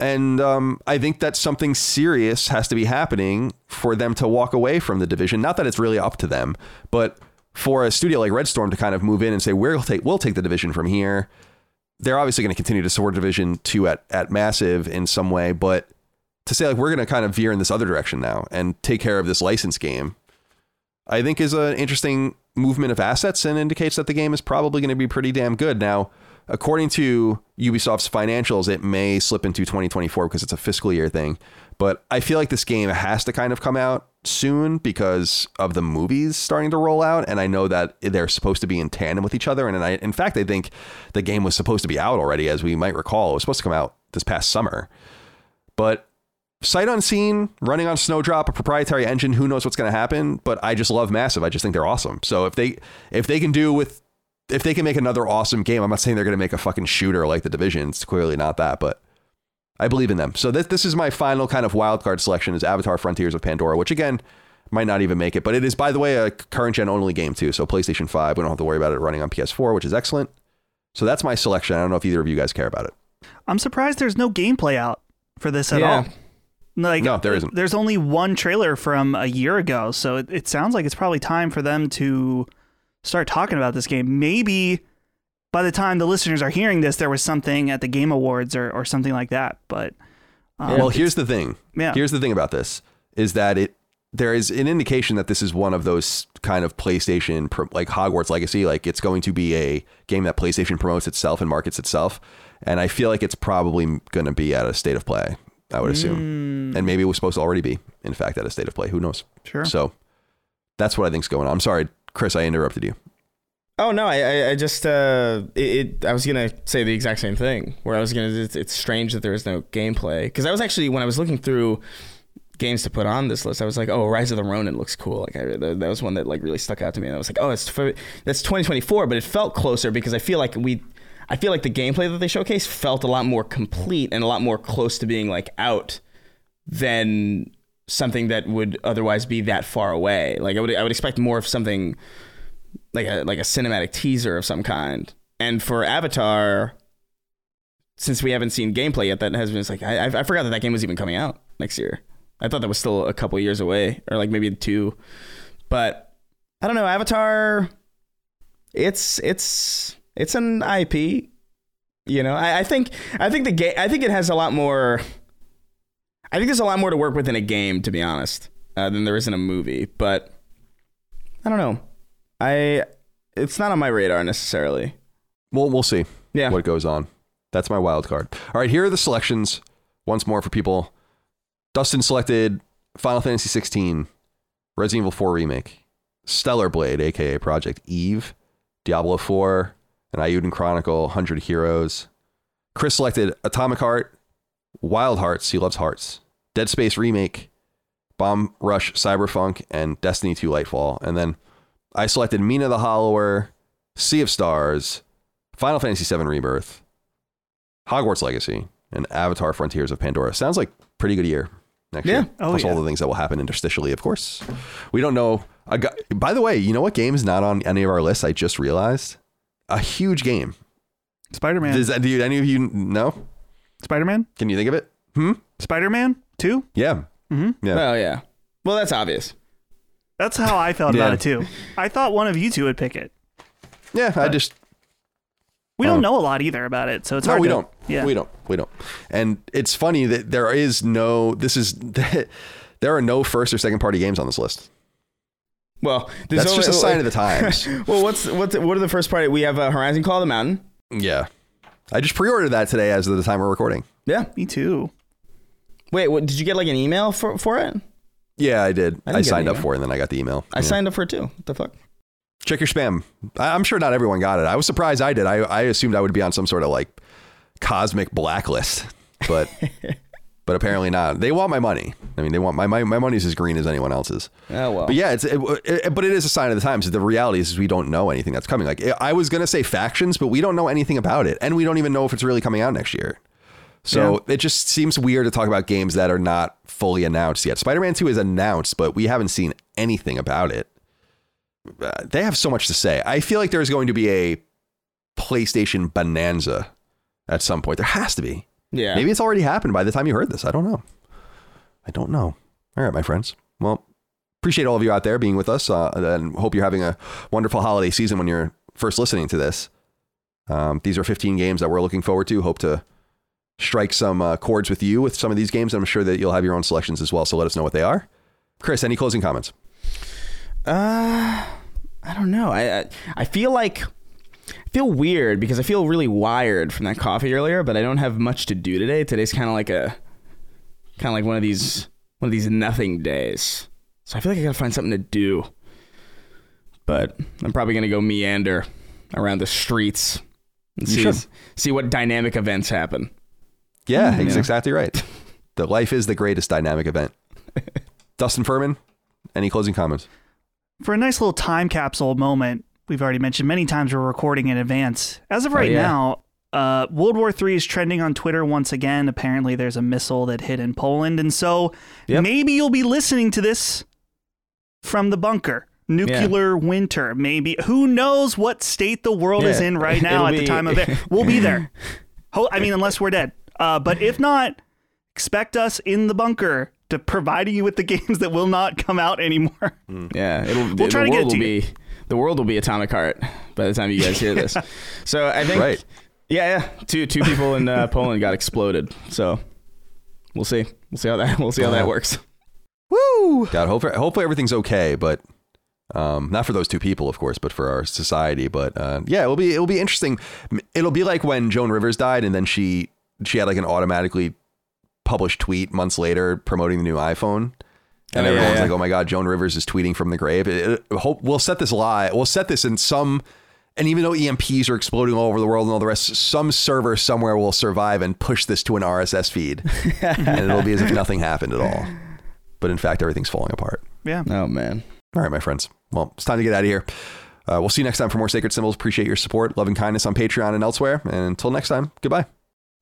And um, I think that something serious has to be happening for them to walk away from the division. Not that it's really up to them, but for a studio like Red Storm to kind of move in and say we'll take we'll take the division from here. They're obviously going to continue to support Division Two at at Massive in some way, but to say like we're going to kind of veer in this other direction now and take care of this license game, I think is an interesting movement of assets and indicates that the game is probably going to be pretty damn good. Now, according to Ubisoft's financials, it may slip into 2024 because it's a fiscal year thing. But I feel like this game has to kind of come out soon because of the movies starting to roll out. And I know that they're supposed to be in tandem with each other. And I, in fact, I think the game was supposed to be out already, as we might recall. It was supposed to come out this past summer. But sight unseen, running on Snowdrop, a proprietary engine, who knows what's going to happen? But I just love Massive. I just think they're awesome. So if they if they can do with if they can make another awesome game, I'm not saying they're going to make a fucking shooter like the Division. It's clearly not that, but I believe in them. So this this is my final kind of wild card selection is Avatar: Frontiers of Pandora, which again might not even make it, but it is by the way a current gen only game too. So PlayStation 5, we don't have to worry about it running on PS4, which is excellent. So that's my selection. I don't know if either of you guys care about it. I'm surprised there's no gameplay out for this at Yeah. all. Like No, there isn't. There's only one trailer from a year ago, so it, it sounds like it's probably time for them to start talking about this game. Maybe by the time the listeners are hearing this, there was something at the Game Awards or, or something like that. But um, well, here's the thing. Yeah. Here's the thing about this is that it there is an indication that this is one of those kind of PlayStation like Hogwarts Legacy. Like it's going to be a game that PlayStation promotes itself and markets itself. And I feel like it's probably going to be at a state of play. I would assume, and maybe it was supposed to already be, in fact, at a state of play. Who knows? Sure. So that's what I think's going on. I'm sorry, Chris. I interrupted you. Oh no, I I, just uh it, it I was gonna say the exact same thing. Where I was gonna it's, it's strange that there is no gameplay because I was actually when I was looking through games to put on this list, I was like, oh, Rise of the Ronin looks cool. Like I, that that was one that like really stuck out to me, and I was like, oh, it's that's 2024, but it felt closer because I feel like we. I feel like the gameplay that they showcased felt a lot more complete and a lot more close to being like out than something that would otherwise be that far away. Like I would I would expect more of something like a like a cinematic teaser of some kind. And for Avatar, since we haven't seen gameplay yet, that has been like I I forgot that that game was even coming out next year. I thought that was still a couple years away, or like maybe two. But I don't know. Avatar, it's it's it's an IP. You know, I, I think I think the game I think it has a lot more. I think there's a lot more to work with in a game, to be honest, uh, than there is in a movie. But I don't know. I it's not on my radar necessarily. Well, we'll see. Yeah. What goes on. That's my wild card. All right, here are the selections once more for people. Dustin selected Final Fantasy 16, Resident Evil 4 Remake, Stellar Blade, aka Project Eve, Diablo 4, an Eiyuden Chronicle, 100 Heroes. Chris selected Atomic Heart, Wild Hearts, he loves hearts, Dead Space Remake, Bomb Rush Cyberpunk, and Destiny 2 Lightfall. And then I selected Mina the Hollower, Sea of Stars, Final Fantasy VII Rebirth, Hogwarts Legacy, and Avatar Frontiers of Pandora. Sounds like pretty good year next Yeah. year. Oh, Plus yeah. all the things that will happen interstitially, of course. We don't know. A guy, by the way, you know what game is not on any of our lists? I just realized a huge game. Spider Man. Does do any of you know? Spider Man? Can you think of it? Hmm. Spider Man 2? Yeah. Mm-hmm. Yeah. Oh yeah. Well, that's obvious. That's how I felt Yeah. about it too. I thought one of you two would pick it. Yeah. I just We don't know a lot either about it, so it's no, hard we to, don't. Yeah. We don't. We don't. And it's funny that there is no. This is. There are no first or second party games on this list. Well, there's That's only- just a sign of the times. well, what's what's what are the first party? We have uh, Horizon Call of the Mountain. Yeah. I just pre-ordered that today as of the time we're recording. Yeah. Me too. Wait, what, did you get like an email for for it? Yeah, I did. I I, signed up for it and then I got the email. I Yeah. signed up for it too. What the fuck? Check your spam. I, I'm sure not everyone got it. I was surprised I did. I, I assumed I would be on some sort of like cosmic blacklist, but but apparently not. They want my money. I mean, they want my my, my money's as green as anyone else's. Oh well. But yeah, it's it, it- but it is a sign of the times. The reality is, we don't know anything that's coming. Like I was gonna say factions, but we don't know anything about it, and we don't even know if it's really coming out next year. So it just seems weird to talk about games that are not fully announced yet. Spider-Man Two is announced, but we haven't seen anything about it. Uh, they have so much to say. I feel like there's going to be a PlayStation bonanza at some point. There has to be. Yeah. Maybe it's already happened by the time you heard this. I don't know. I don't know. All right, my friends. Well, appreciate all of you out there being with us, uh, and hope you're having a wonderful holiday season when you're first listening to this. Um, these are 15 games that we're looking forward to. Hope to strike some uh, chords with you with some of these games. I'm sure that you'll have your own selections as well. So let us know what they are. Chris, any closing comments? Uh, I don't know. I I, I feel like feel weird because I feel really wired from that coffee earlier, but I don't have much to do today. Today's kind of like a kind of like one of these one of these nothing days. So I feel like I gotta find something to do. But I'm probably gonna go meander around the streets and see should. see what dynamic events happen. Yeah, Mm, he's yeah. exactly right. the life is the greatest dynamic event. Dustin Furman, any closing comments? For a nice little time capsule moment, we've already mentioned many times we're recording in advance. As of Oh, right yeah. now, uh, World War III is trending on Twitter once again. Apparently, there's a missile that hit in Poland. And so Yep. maybe you'll be listening to this from the bunker. Nuclear winter, maybe. Who knows what state the world is in right now It'll at the time of it? We'll be there. I mean, unless we're dead. Uh, but if not, expect us in the bunker to providing you with the games that will not come out anymore. Yeah, it'll We'll try to get it to you. be the world will be Atomic Heart by the time you guys hear this. so I think, Right. yeah, yeah, two two people in uh, Poland got exploded. So we'll see. We'll see how that we'll see how that works. Woo! God, hopefully, hopefully everything's okay, but um, not for those two people, of course, but for our society. But uh, yeah, it'll be it'll be interesting. It'll be like when Joan Rivers died, and then she she had like an automatically published tweet months later promoting the new iPhone. And Oh, everyone's yeah. like, "Oh my God, Joan Rivers is tweeting from the grave." It, it- hope we'll set this live. We'll set this in some, and even though EMPs are exploding all over the world and all the rest, some server somewhere will survive and push this to an RSS feed, and it'll be as if nothing happened at all. But in fact, everything's falling apart. Yeah. Oh man. All right, my friends. Well, it's time to get out of here. Uh, we'll see you next time for more Sacred Symbols. Appreciate your support, love, and kindness on Patreon and elsewhere. And until next time, goodbye.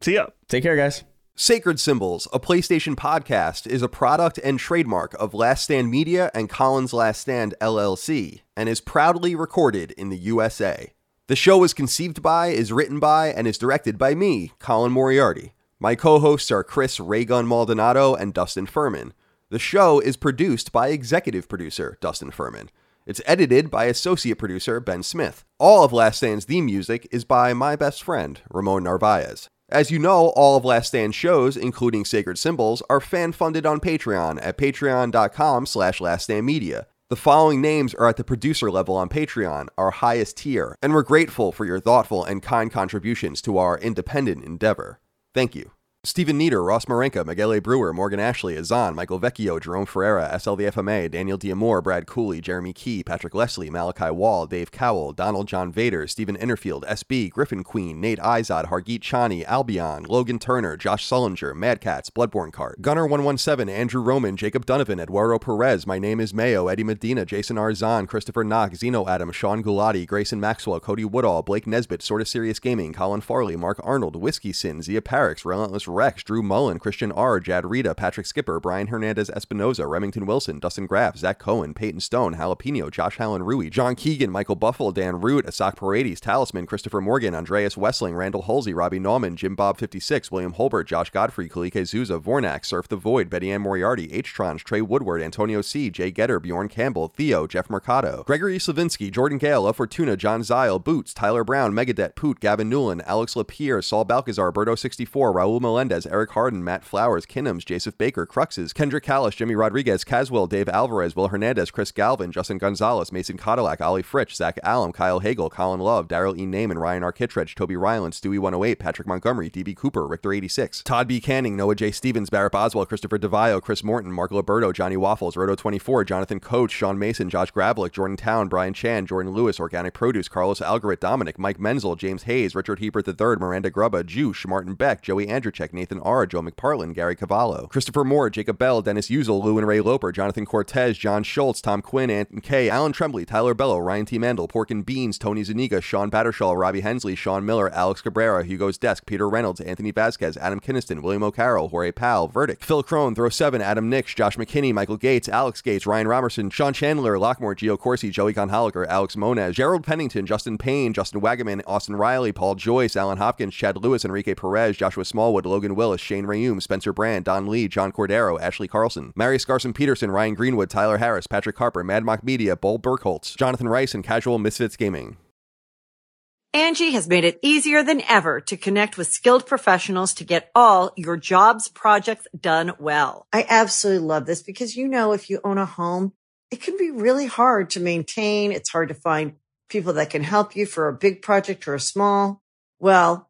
See ya. Take care, guys. Sacred Symbols, a PlayStation podcast, is a product and trademark of Last Stand Media and Colin's Last Stand LLC and is proudly recorded in the USA. The show was conceived by, is written by, and is directed by me, Colin Moriarty. My co hosts are Chris Ray Gun Maldonado and Dustin Furman. The show is produced by executive producer Dustin Furman. It's edited by associate producer Ben Smith. All of Last Stand's theme music is by my best friend, Ramon Narvaez. As you know, all of Last Stand shows, including Sacred Symbols, are fan-funded on Patreon at patreon.com slash laststandmedia. The following names are at the producer level on Patreon, our highest tier, and we're grateful for your thoughtful and kind contributions to our independent endeavor. Thank you. Stephen Nieder, Ross Marenka, Miguel A. Brewer, Morgan Ashley, Azan, Michael Vecchio, Jerome Ferreira, SLVFMA, Daniel Diamore, Brad Cooley, Jeremy Key, Patrick Leslie, Malachi Wall, Dave Cowell, Donald John Vader, Stephen Innerfield, SB, Griffin Queen, Nate Izod, Hargeet Chani, Albion, Logan Turner, Josh Sullinger, Mad Cats, Bloodborne Cart, Gunner117, Andrew Roman, Jacob Donovan, Eduardo Perez, My Name is Mayo, Eddie Medina, Jason Arzan, Christopher Knock, Zeno Adam, Sean Gulati, Grayson Maxwell, Cody Woodall, Blake Nesbitt, Sorta Serious Gaming, Colin Farley, Mark Arnold, Whiskey Sin, Zia Parix, Relentless Rex, Drew Mullen, Christian R, Jad Rita, Patrick Skipper, Brian Hernandez Espinoza, Remington Wilson, Dustin Graff, Zach Cohen, Peyton Stone, Jalapeno, Josh Hallen Rui, John Keegan, Michael Buffalo, Dan Root, Asak Paredes, Talisman, Christopher Morgan, Andreas Wessling, Randall Halsey, Robbie Nauman, Jim Bob 56, William Holbert, Josh Godfrey, Kalike Zuza, Vornak, Surf the Void, Betty Ann Moriarty, H. Tronch, Trey Woodward, Antonio C., Jay Getter, Bjorn Campbell, Theo, Jeff Mercado, Gregory Slavinsky, Jordan Gale, La Fortuna, John Zile, Boots, Tyler Brown, Megadet, Poot, Gavin Newland, Alex Lapierre, Saul Balcazar, Berto64, Raul Melendez, Eric Harden, Matt Flowers, Kinnums, Joseph Baker, Cruxes, Kendrick Callis, Jimmy Rodriguez, Caswell, Dave Alvarez, Will Hernandez, Chris Galvin, Justin Gonzalez, Mason Cadillac, Ollie Fritch, Zach Allen, Kyle Hagel, Colin Love, Daryl E. Naiman, Ryan R. Kittredge, Toby Ryland, Stewie 108, Patrick Montgomery, DB Cooper, Richter 86, Todd B. Canning, Noah J. Stevens, Barrett Boswell, Christopher DeVio, Chris Morton, Mark Liberto, Johnny Waffles, Roto 24, Jonathan Coach, Sean Mason, Josh Gravelick, Jordan Town, Brian Chan, Jordan Lewis, Organic Produce, Carlos Algarit, Dominic, Mike Menzel, James Hayes, Richard Hebert III, Miranda Grubba, Juice, Martin Beck, Joey Andrzejczyk, Nathan R., Joe McParlin, Gary Cavallo, Christopher Moore, Jacob Bell, Dennis Uzel, Lou and Ray Loper, Jonathan Cortez, John Schultz, Tom Quinn, Anton K, Alan Tremblay, Tyler Bello, Ryan T. Mandel, Pork and Beans, Tony Zuniga, Sean Battershaw, Robbie Hensley, Sean Miller, Alex Cabrera, Hugo's Desk, Peter Reynolds, Anthony Vasquez, Adam Kinniston, William O'Carroll, Jorge Powell, Verdict, Phil Crone, Throw 7, Adam Nix, Josh McKinney, Michael Gates, Alex Gates, Ryan Robertson, Sean Chandler, Lockmore, Gio Corsi, Joey Conholiker, Alex Mona, Gerald Pennington, Justin Payne, Justin Wagaman, Austin Riley, Paul Joyce, Alan Hopkins, Chad Lewis, Enrique Perez, Joshua Smallwood, Logan Willis, Shane Rayum, Spencer Brand, Don Lee, John Cordero, Ashley Carlson, Marius Garson Peterson, Ryan Greenwood, Tyler Harris, Patrick Harper, Mad Mock Media, Bull Burkholtz, Jonathan Rice, and Casual Misfits Gaming. Angie has made it easier than ever to connect with skilled professionals to get all your jobs projects done well. I absolutely love this because, you know, if you own a home, it can be really hard to maintain. It's hard to find people that can help you for a big project or a small. Well,